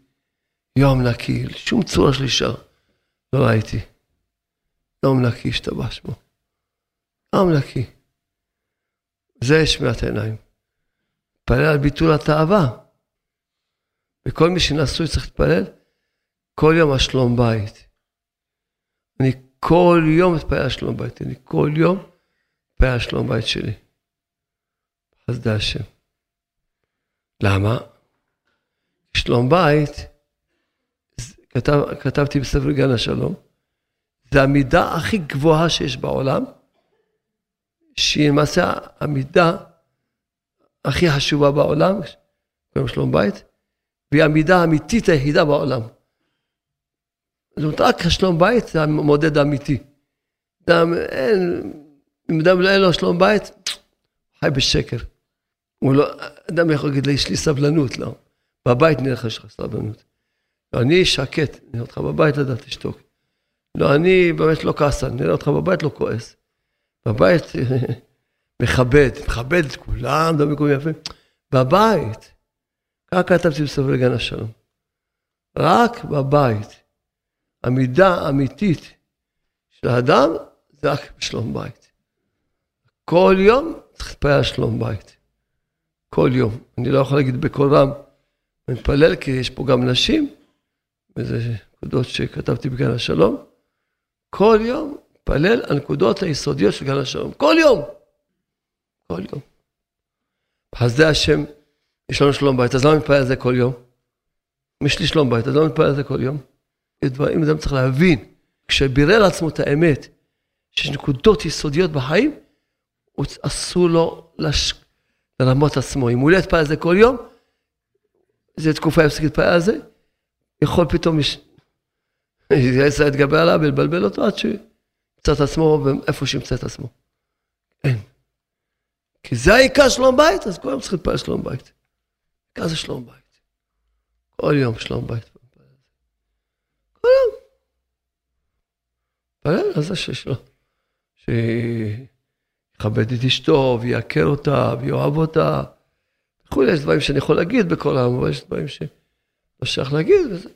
Speaker 1: יום נקי, שום צורה של אישה לא ראיתי. יום נקי השתבש בו. יום נקי. זה שמיעת עיניים. להתפלל על ביטול התאווה. וכל מי שנשוי צריך להתפלל כל יום על שלום בית. אני כל יום מתפלל על שלום בית. אני כל יום מתפלל על שלום בית שלי. חסדי השם. למה? שלום בית, כתב, כתבתי בספר גן השלום, זה המידה הכי גבוהה שיש בעולם, שהיא למעשה המידה הכי חשובה בעולם, קוראים שלום בית, והיא המידה האמיתית היחידה בעולם. זאת אומרת, רק השלום בית זה המודד האמיתי. אדם, אין, אם אדם לא אין לו שלום בית, חי בשקר. הוא לא, אדם יכול להגיד לי, יש לי סבלנות, לא. בבית נראה לך שיש לך סבלנות. לא, אני שקט, נראה אותך בבית לדעת תשתוק. לא, אני באמת לא כעסן, נראה אותך בבית לא כועס. בבית [LAUGHS] מכבד, מכבד את כולם, מדבר מקום יפה. בבית, ככה כתבתי בספר גן השלום. רק בבית. המידה האמיתית של האדם זה רק בשלום בית. כל יום צריך להתפלל על שלום בית. כל יום. אני לא יכול להגיד בקול רם, אני מתפלל כי יש פה גם נשים, וזה נקודות שכתבתי בגן השלום. כל יום מתפלל על נקודות היסודיות של גן השלום. כל יום. כל יום. בחסדי השם יש לנו שלום בית, אז למה מתפלל על זה כל יום? יש לי שלום בית, אז למה מתפלל על זה כל יום? יש דברים, אדם צריך להבין, כשבירר לעצמו את האמת, שיש נקודות יסודיות בחיים, אסור לו לש... לרמות עצמו. אם הוא לא יתפלל על זה כל יום, זו תקופה יפסיק להתפלל על זה, יכול פתאום, יעשה [LAUGHS] להתגבר עליו ולבלבל אותו עד שימצא את עצמו איפה שימצא את עצמו. אין. כי זה העיקר שלום בית, אז כל יום צריך להתפלל שלום בית. העיקר זה שלום בית. כל יום שלום בית. כל יום. מתפלל על זה שיש לו. שיכבד את אשתו, ויעקר אותה, ויאהב אותה. וכולי, יש דברים שאני יכול להגיד בכל העם, אבל יש דברים שלא שייך להגיד, וזה...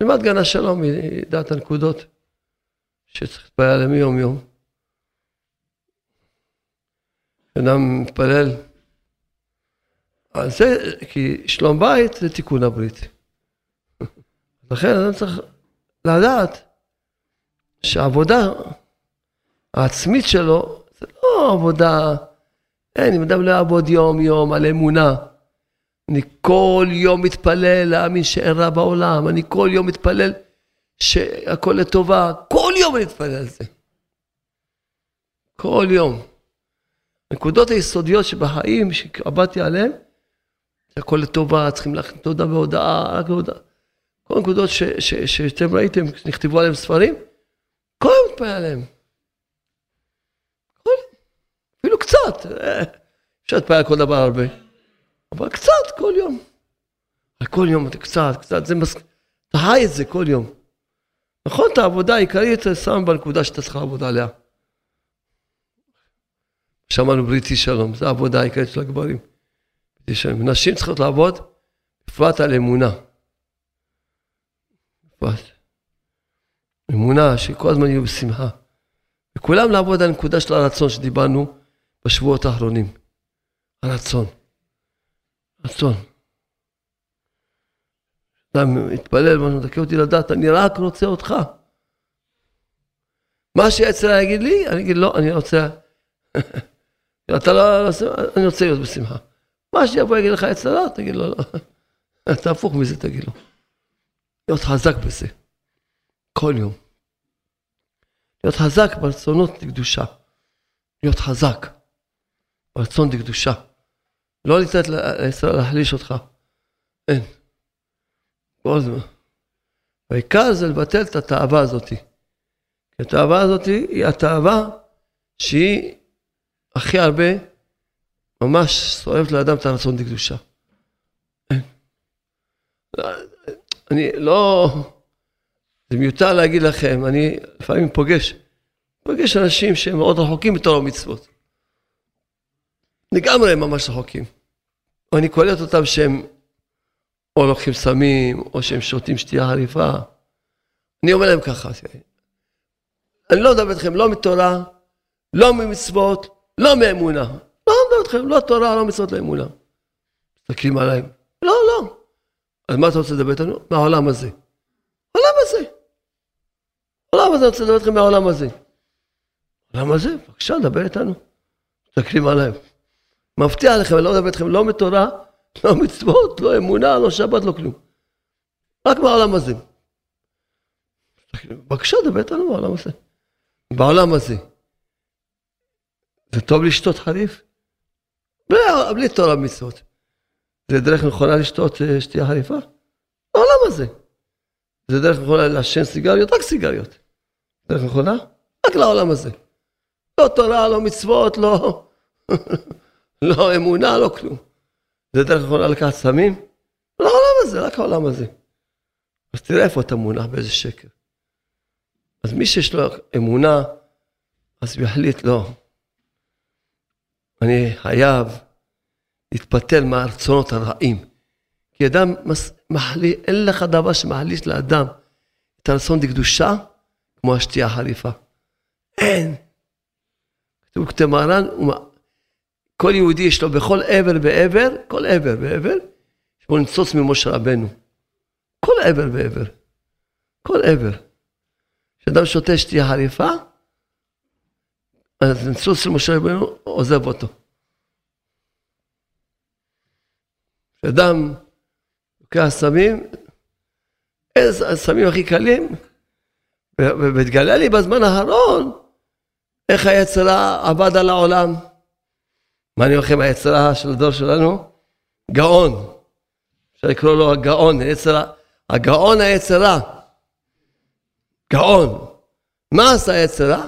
Speaker 1: נלמד גן השלום, ידע את הנקודות שצריך להתפלל עליהן יום-יום. אדם מתפלל זה, כי שלום בית זה תיקון הברית. [LAUGHS] לכן אדם צריך לדעת שהעבודה העצמית שלו זה לא עבודה, אין, אם אדם לא יעבוד יום-יום על אמונה. אני כל יום מתפלל להאמין שאין רע בעולם, אני כל יום מתפלל שהכל לטובה, כל יום אני מתפלל על זה. כל יום. הנקודות היסודיות שבחיים, שעבדתי עליהן, הכל לטובה, צריכים להכין תודה והודאה, רק להודאה. כל הנקודות שאתם ראיתם, נכתבו עליהם ספרים, כל יום מתפלל עליהם. כל. אפילו קצת. אה, אפשר להתפלל על כל דבר הרבה. אבל קצת, כל יום. כל יום אתה קצת, קצת, זה מס... אתה חי את זה כל יום. נכון, את העבודה העיקרית אתה שם בנקודה שאתה צריך לעבוד עליה. שמענו בריתי שלום, זו העבודה העיקרית של הגברים. נשים צריכות לעבוד בפרט על אמונה. בפרט. אמונה שכל הזמן יהיו בשמחה. וכולם לעבוד על הנקודה של הרצון שדיברנו בשבועות האחרונים. הרצון. רצון. אדם מתפלל, מה שמדכא אותי לדעת, אני רק רוצה אותך. מה שיצא יגיד לי, אני אגיד לא, אני רוצה... [LAUGHS] אתה לא, אני רוצה להיות בשמחה. מה שיבוא יגיד לך יצא לא, תגיד לו, לא. [LAUGHS] אתה הפוך מזה, תגיד לו. להיות חזק בזה. כל יום. להיות חזק ברצונות לקדושה. להיות חזק ברצון לקדושה. לא לתת לישראל להחליש אותך. אין. כל הזמן. העיקר זה לבטל את התאווה הזאת. כי התאווה הזאת היא התאווה שהיא הכי הרבה ממש שורפת לאדם את הרצון לקדושה. אני לא... זה מיותר להגיד לכם, אני לפעמים פוגש, פוגש אנשים שהם מאוד רחוקים מתור המצוות. לגמרי ממש רחוקים. או אני קולט אותם שהם או לוקחים סמים, או שהם שותים שתייה חריפה. אני אומר להם ככה, אני לא מדבר איתכם לא מתורה, לא ממצוות, לא מאמונה. לא מדבר איתכם, לא תורה, לא מצוות, לא אמונה. מסתכלים עליי, לא, לא. אז מה אתה רוצה לדבר איתנו? מהעולם הזה. העולם הזה. העולם הזה, אני רוצה לדבר איתכם מהעולם הזה. העולם הזה, בבקשה, דבר איתנו. מסתכלים עליי. מבטיח לכם, אני לא מדבר איתכם לא מתורה, לא מצוות, לא אמונה, לא שבת, לא כלום. רק מהעולם הזה. בבקשה, דבר איתנו בעולם הזה. בעולם הזה. זה טוב לשתות חריף? בלי, בלי תורה ומצוות. זה דרך נכונה לשתות אה, שתייה חריפה? בעולם הזה. זה דרך נכונה לעשן סיגריות? רק סיגריות. דרך נכונה? רק לעולם הזה. לא תורה, לא מצוות, לא... [LAUGHS] לא אמונה, לא כלום. זה דרך יכולה לקחת סמים? לא העולם הזה, רק העולם הזה. אז תראה איפה אתה מונח, באיזה שקר. אז מי שיש לו אמונה, אז הוא יחליט, לא. אני חייב להתפתל מהרצונות הרעים. כי אדם מחליט, אין לך דבר שמחליט לאדם את הרצון לקדושה כמו השתייה החריפה. אין. כתוב כותב מרן, כל יהודי יש לו בכל עבר ועבר, כל עבר ועבר, יש בו ניצוץ ממשה רבנו. כל עבר ועבר. כל עבר. כשאדם שותה שתייה חריפה, אז ניצוץ של משה רבנו עוזב אותו. כשאדם לוקח סמים, איזה הסמים הכי קלים, והתגלה לי בזמן האחרון איך היצרה עבד על העולם. מה אני אומר לכם, היצרה של הדור שלנו? גאון. אפשר לקרוא לו הגאון, היצרה, הגאון היצרה. גאון. מה עשה היצרה?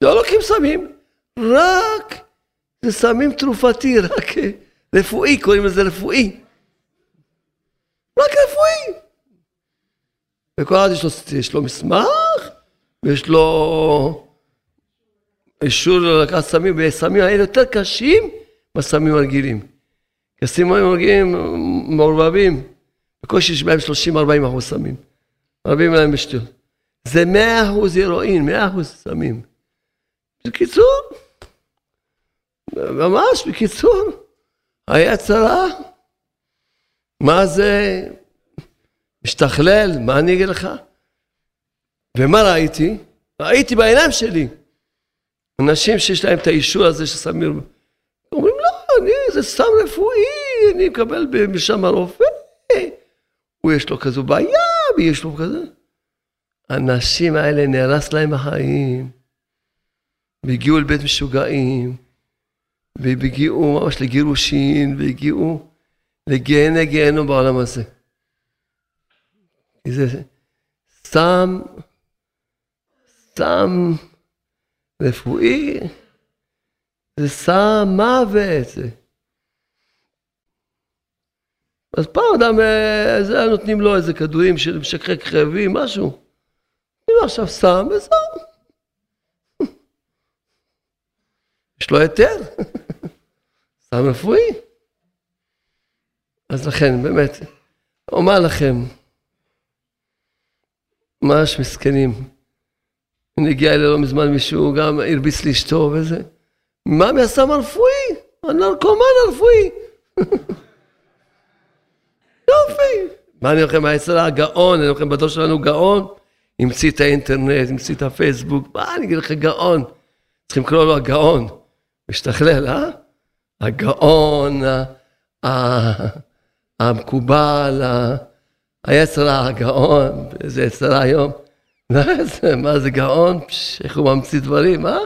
Speaker 1: לא לוקחים סמים, רק זה סמים תרופתי, רק רפואי, קוראים לזה רפואי. רק רפואי. וכל אחד יש לו, יש לו מסמך, ויש לו אישור לקחת סמים, וסמים האלה יותר קשים מהסמים הרגילים. כי הסמים הרגילים מעורבבים, בקושי יש בהם 30-40 אחוז סמים. רבים להם בשטות. זה 100 אחוז הירואין, 100 אחוז סמים. בקיצור, ממש בקיצור, היה צרה. מה זה משתכלל? מה אני אגיד לך? ומה ראיתי? ראיתי בעיניים שלי. אנשים שיש להם את האישור הזה ששמים, אומרים לא, אני, זה סם רפואי, אני מקבל משם הרופא, הוא יש לו כזו בעיה, ויש לו כזה. האנשים האלה נהרס להם החיים, והגיעו לבית משוגעים, והגיעו ממש לגירושין, והגיעו לגיהנה גיהנו בעולם הזה. זה סם, סם רפואי, זה סם מוות. אז פעם אדם, אה, זה היה נותנים לו איזה כדורים של משככי כאבים, משהו. לו עכשיו סם וזהו. יש לו היתר, [LAUGHS] סם רפואי. אז לכן, באמת, אומר לכם, ממש מסכנים. הנה הגיע אליי לא מזמן מישהו, גם הרביץ לאשתו וזה. מה מהסם הרפואי? הנרקומן הרפואי. [LAUGHS] יופי. מה אני אומר לכם, היצר הגאון, אני אומר לכם, בדור שלנו גאון, המציא את האינטרנט, המציא את הפייסבוק, מה אני אגיד לך, גאון. צריכים לקרוא לו הגאון. משתכלל, אה? הגאון, המקובל, היצר הגאון, איזה יצר היום. מה זה גאון? איך הוא ממציא דברים, אה?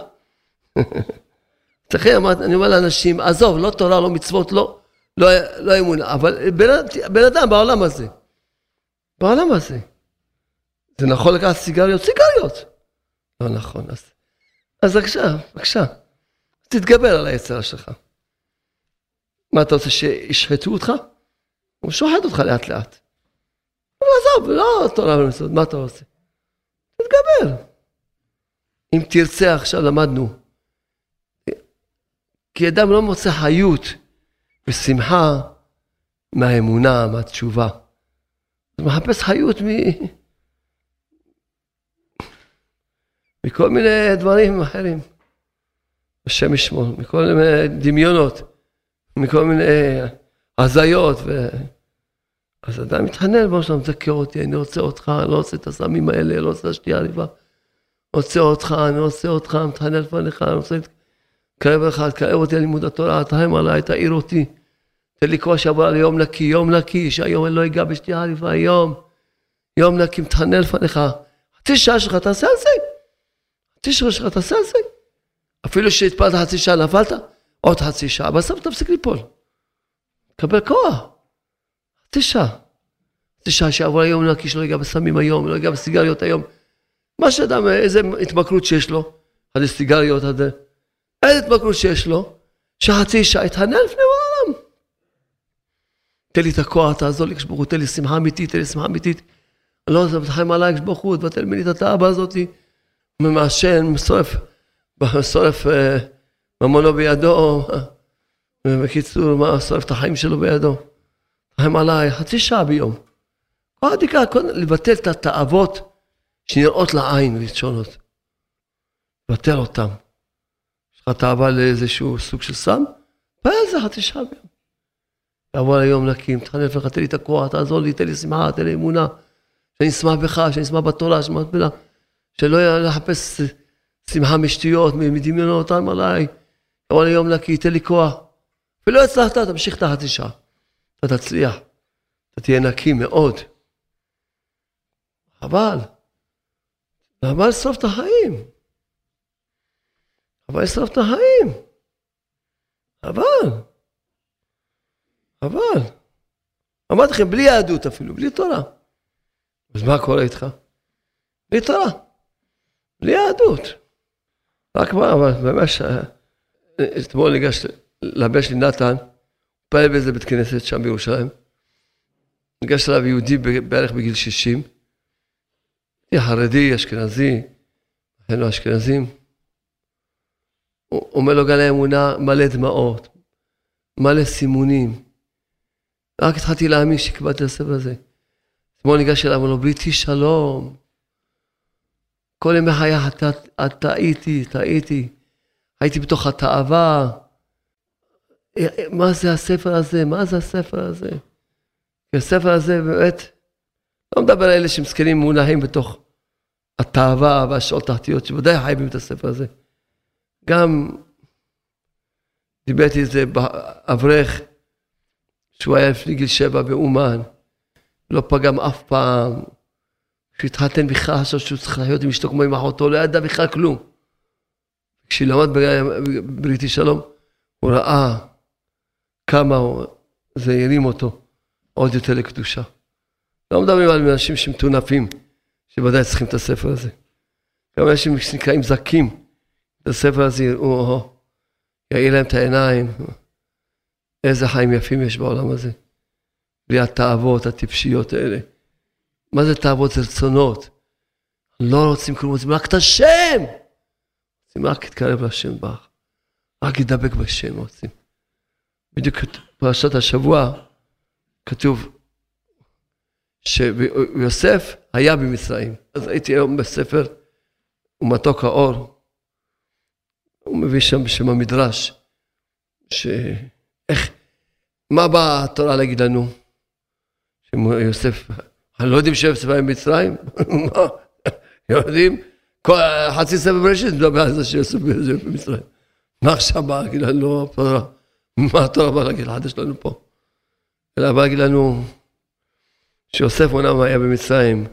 Speaker 1: לכן אני אומר לאנשים, עזוב, לא תורה, לא מצוות, לא, לא, לא אמונה, אבל בן, בן אדם בעולם הזה, בעולם הזה, זה נכון לקחת סיגריות? סיגריות. לא נכון, אז, אז בבקשה, בבקשה, תתגבר על היצרה שלך. מה אתה רוצה, שישחטו אותך? הוא שוחט אותך לאט לאט. עזוב, לא תורה ומצוות, מה אתה רוצה? תתגבר. אם תרצה, עכשיו למדנו. כי אדם לא מוצא חיות ושמחה מהאמונה, מהתשובה. הוא מחפש חיות מ... מכל מיני דברים אחרים. השם ישמור, מכל מיני דמיונות, מכל מיני הזיות. ו... אז אדם מתחנן, בוא שלום, תזכר אותי, אני רוצה אותך, אני לא רוצה את הסמים האלה, אני לא רוצה את השתייה הריבה. רוצה אותך, אני רוצה אותך, מתחנן לפניך, אני רוצה להתקרב לך, תקרב אותי על לימוד התורה, תהם עליי, תעיר אותי. תן לי כוח שעבור על יום נקי, יום נקי, שהיום אני לא אגע בשתייה הריבה, יום. יום נקי, מתחנן לפניך. חצי שעה שלך תעשה על זה. חצי שעה שלך תעשה על זה. אפילו שהתפלת חצי שעה נפלת, עוד חצי שעה, בסוף תפסיק ליפול. תקבל כוח. חצי שעה. חצי שעה שיעבור היום נקי שלא ייגע בסמים היום, לא ייגע בסיגריות היום. מה שאדם, איזה התמכרות שיש לו, עד סיגריות, עד... איזה התמכרות שיש לו, שחצי שעה יתענה לפני העולם. תן לי את הכוח, תעזור לי, כשברוך הוא, תן לי שמחה אמיתית, תן לי שמחה אמיתית. אני לא יודע, מתחם עליי, כשברוך הוא, תבטל ממני את התאווה הזאתי. מעשן, שורף, שורף אה, ממונו בידו. בקיצור, מה, שורף את החיים שלו בידו. הם עליי חצי שעה ביום. כל הדיקה, לבטל את התאוות שנראות לעין ראשונות. לבטל אותן. יש לך תאווה לאיזשהו סוג של סם, על זה חצי שעה ביום. יבוא היום נקים, תחנן לפניך, תן לי את הכוח, תעזור לי, תן לי שמחה, תן לי אמונה, שאני אשמח בך, שאני אשמח בתורה, שאני אשמח בלה, שלא לחפש שמחה משטויות, מדמיונות עליי. יבוא ליום נקי, תן לי כוח. ולא הצלחת, תמשיך את החצי שעה. אתה תצליח, אתה תהיה נקי מאוד. אבל, למה לשרוף את החיים? אבל לשרוף את החיים. אבל, אבל, אמרתי לכם, בלי יהדות אפילו, בלי תורה. אז מה קורה איתך? בלי תורה, בלי יהדות. רק מה, אבל ממש, אתמול ניגש לבן שלי נתן, פעל באיזה בית כנסת שם בירושלים. ניגש אליו יהודי בערך בגיל 60, חרדי, אשכנזי, אחינו אשכנזים. הוא אומר לו גל האמונה מלא דמעות, מלא סימונים. רק התחלתי להאמין שקיבלתי את הספר הזה. אתמול ניגש אליו, אמר לו, בריתי שלום. כל ימי חיי טעיתי, טעיתי. הייתי בתוך התאווה. מה זה הספר הזה? מה זה הספר הזה? הספר הזה באמת, לא מדבר על אלה שמסכנים מונחים בתוך התאווה והשעות תחתיות, שוודאי חייבים את הספר הזה. גם דיברתי איזה אברך, שהוא היה לפני גיל שבע באומן, לא פגם אף פעם. כשהתחתן בכלל חשב שהוא צריך לחיות עם אשתו כמו עם אחותו, לא ידע בכלל כלום. כשהיא למד בבריטי שלום, הוא ראה כמה זה הרים אותו עוד יותר לקדושה. לא מדברים על אנשים שמטונפים, שוודאי צריכים את הספר הזה. גם אנשים שנקראים זכים, את הספר הזה יראו, יאיר להם את העיניים. איזה חיים יפים יש בעולם הזה. בלי התאוות הטיפשיות האלה. מה זה תאוות? זה רצונות. לא רוצים כלום, רוצים רק את השם. רוצים רק להתקרב לשם בך. רק להידבק בשם רוצים. בדיוק בפרשת השבוע כתוב שיוסף היה במצרים. אז הייתי היום בספר ומתוק האור. הוא מביא שם בשם המדרש, שאיך, מה באה התורה להגיד לנו? שיוסף, לא יודעים שיוסף היה במצרים? [LAUGHS] מה? יודעים? חצי ספר בראשית מדבר על זה שיוסף במצרים. מה עכשיו בא להגיד לנו התורה? מה התורה באה להגיד לחדש לנו פה? אלא באה להגיד לנו שיוסף אומנם היה במצרים,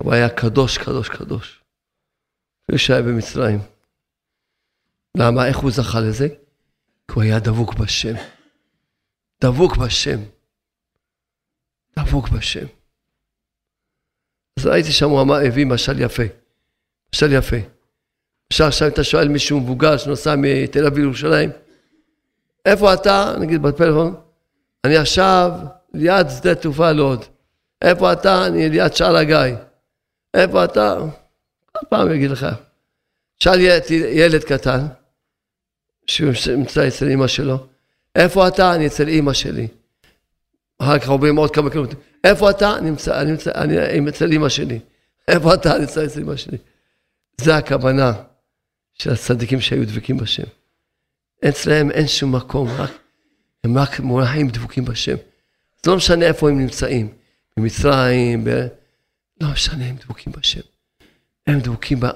Speaker 1: אבל היה קדוש, קדוש, קדוש. לפני שהיה במצרים. למה? איך הוא זכה לזה? כי הוא היה דבוק בשם. דבוק בשם. דבוק בשם. אז ראיתי שם, הוא אמר, הביא משל יפה. משל יפה. עכשיו, עכשיו אתה שואל מישהו מבוגר שנוסע מתל אביב לירושלים, איפה אתה? נגיד בפלאפון, אני עכשיו ליד שדה תעופה לוד. איפה אתה? אני ליד שער הגיא. איפה אתה? כל פעם יגיד לך. שאל ילד קטן, שהוא נמצא אצל אמא שלו, איפה אתה? אני אצל אמא שלי. אחר כך עוברים עוד כמה קילומטרים. איפה אתה? נמצא, אני נמצא, אני אצל אמא שלי. איפה אתה? אני נמצא אצל אמא שלי. זה הכוונה של הצדיקים שהיו דבקים בשם. אצלם אין שום מקום, רק, הם רק מונחים דבוקים בשם. זה לא משנה איפה הם נמצאים, במצרים, ב... לא משנה, הם דבוקים בשם. הם דבוקים, ב...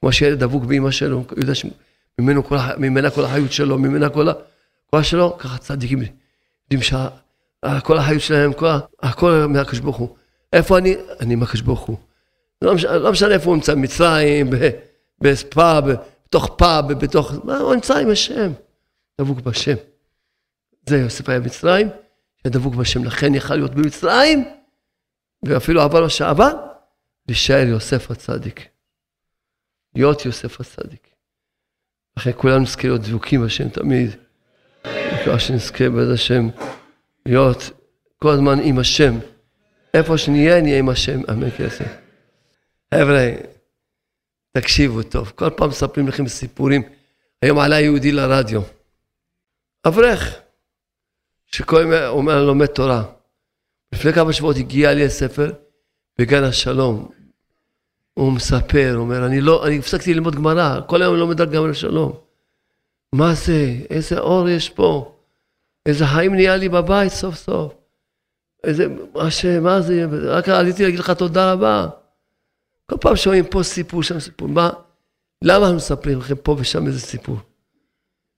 Speaker 1: כמו שילד דבוק באמא שלו, הוא יודע שממנו כל, ממנה כל החיות שלו, ממנה כל הכוח שלו, ככה צדיקים יודעים שכל החיות שלהם, כל, הכל מהקדוש ברוך הוא. איפה אני? אני עם הקדוש ברוך הוא. לא משנה, לא משנה איפה הוא נמצא, במצרים, בספאב, בתוך פאב, בתוך... מה, הוא נמצא עם השם, דבוק בשם. זה יוסף היה במצרים, היה דבוק בשם, לכן יכל להיות במצרים, ואפילו עבר מה שעבר, להישאר יוסף הצדיק. להיות יוסף הצדיק. לכן כולנו נזכה להיות דבוקים בשם תמיד. שנזכה בעזרת השם להיות כל הזמן עם השם. איפה שנהיה, נהיה עם השם, אמן כסף. חבר'ה, תקשיבו טוב, כל פעם מספרים לכם סיפורים. היום עלה יהודי לרדיו, אברך, שכל יום אומר לומד תורה. לפני כמה שבועות הגיע לי הספר בגן השלום. הוא מספר, הוא אומר, אני לא, אני הפסקתי ללמוד גמרא, כל היום אני לומד רק גמרא שלום. מה זה? איזה אור יש פה? איזה חיים נהיה לי בבית סוף סוף? איזה, מה ש... מה זה? רק עליתי להגיד לך תודה רבה. כל פעם שומעים פה סיפור, שם סיפור. מה? למה אנחנו מספרים לכם פה ושם איזה סיפור?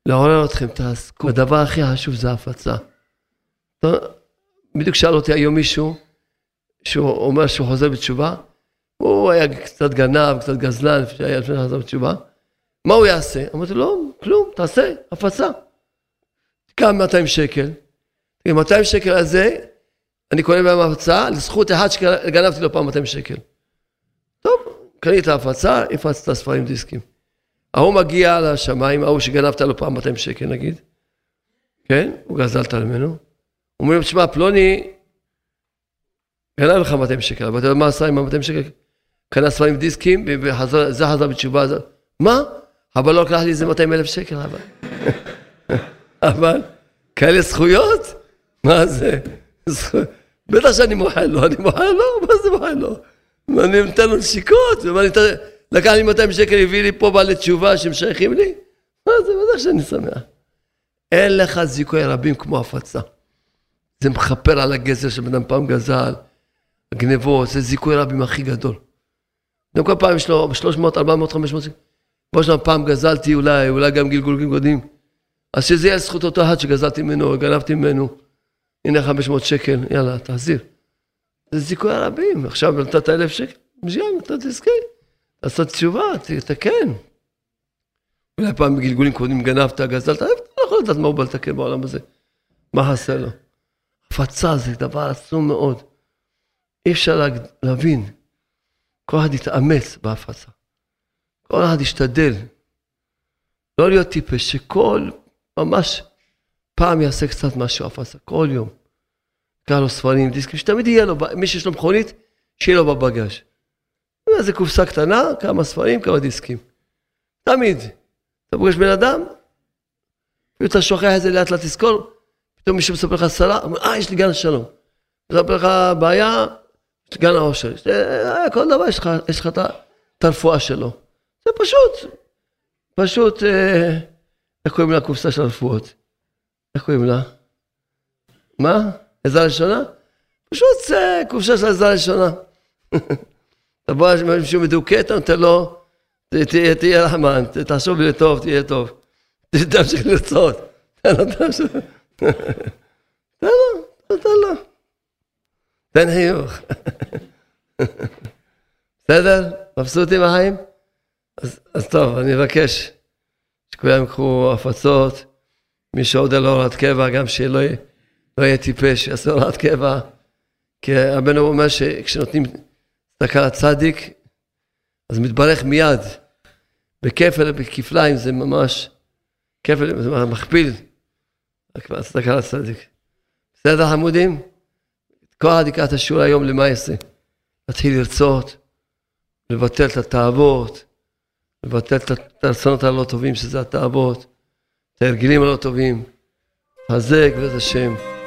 Speaker 1: לעורר אתכם, תעסקו. הדבר הכי חשוב זה הפצה. בדיוק שאל אותי היום מישהו, שהוא אומר שהוא חוזר בתשובה, הוא היה קצת גנב, קצת גזלן, שהיה לפני שחזר בתשובה. מה הוא יעשה? אמרתי לו, לא, כלום, תעשה, הפצה. קם 200 שקל. 200 שקל הזה, אני קונה בהם הפצה, לזכות אחד שגנבתי לו פעם 200 שקל. טוב, קנית הפצה, הפצת ספרים דיסקים. ההוא מגיע לשמיים, ההוא שגנבת לו פעם 200 שקל נגיד, כן? הוא גזלת ממנו. אומרים, תשמע, פלוני גנב לך 200 שקל, אבל אתה יודע מה עשה עם ה-200 שקל? קנה ספרים דיסקים, וזה חזר בתשובה. מה? אבל לא לקח לי איזה 200 אלף שקל, אבל. אבל, כאלה זכויות? מה זה? בטח שאני מוחל לו, אני מוחל לו, מה זה מוחל לו? אני נותן לו נשיקות, לקח לי 200 שקל, הביא לי פה בעלי תשובה שהם שייכים לי? מה זה, בטח שאני שמח. אין לך זיכוי רבים כמו הפצה. זה מכפר על הגזר שבן אדם פעם גזל, גנבות, זה זיכוי רבים הכי גדול. גם כל פעם יש לו 300, 400, 500 שקל. בוא שם פעם גזלתי אולי, אולי גם גלגולים קודמים. אז שזה יהיה לזכות אותו אחד שגזלתי ממנו, גנבתי ממנו. הנה 500 שקל, יאללה, תחזיר. זה זיכוי הרבים. עכשיו נתת אלף שקל, מצוין, אתה תזכה. לעשות תשובה, תתקן. אולי פעם בגלגולים קודמים גנבת, גזלת, אתה לא יכול לדעת מה הוא בא לתקן בעולם הזה. מה חסר לו? הפצה זה דבר עצום מאוד. אי אפשר להבין. כל אחד יתאמץ בהפצה. כל אחד ישתדל. לא להיות טיפש, שכל, ממש, פעם יעשה קצת משהו הפצה, כל יום. קרא לו ספרים, דיסקים, שתמיד יהיה לו, מי שיש לו מכונית, שיהיה לו בבגאז'. איזה קופסה קטנה, כמה ספרים, כמה דיסקים. תמיד. אתה פוגש בן אדם, ואתה שוכח את זה לאט לאט תזכור, פתאום מישהו מספר לך סלע, אומר, אה, יש לי גן השלום. מספר לך בעיה, יש לי גן העושר. אה, כל דבר יש לך את הרפואה שלו. זה פשוט, פשוט, אה, איך קוראים לה קופסה של הרפואות? איך קוראים לה? מה? עזרה ראשונה? פשוט זה קופסה של עזרה ראשונה. תבוא מישהו מדוכא, אתה נותן לו, תהיה רחמן, תחשוב לי טוב, תהיה טוב. [LAUGHS] תמשיך לרצות. תן לו, תמשיך. תן לו, תן לו. תן חיוך. [LAUGHS] בסדר? מבסוטים החיים? אז, טוב, אני אבקש שכולם יקחו הפצות, מי שעוד לו הוראת קבע, גם שלא לא יהיה טיפש, יעשה הוראת קבע. כי רבנו אומר שכשנותנים צדקה לצדיק, אז מתברך מיד. בכפל ובכפליים זה ממש, כפל זה מכפיל, צדקה לצדיק. בסדר חמודים? כל את השיעור היום למה יעשה. להתחיל לרצות, לבטל את התאוות, לבטל את הרצונות הלא טובים שזה התאוות, את ההרגלים הלא טובים, חזק בעזרת השם.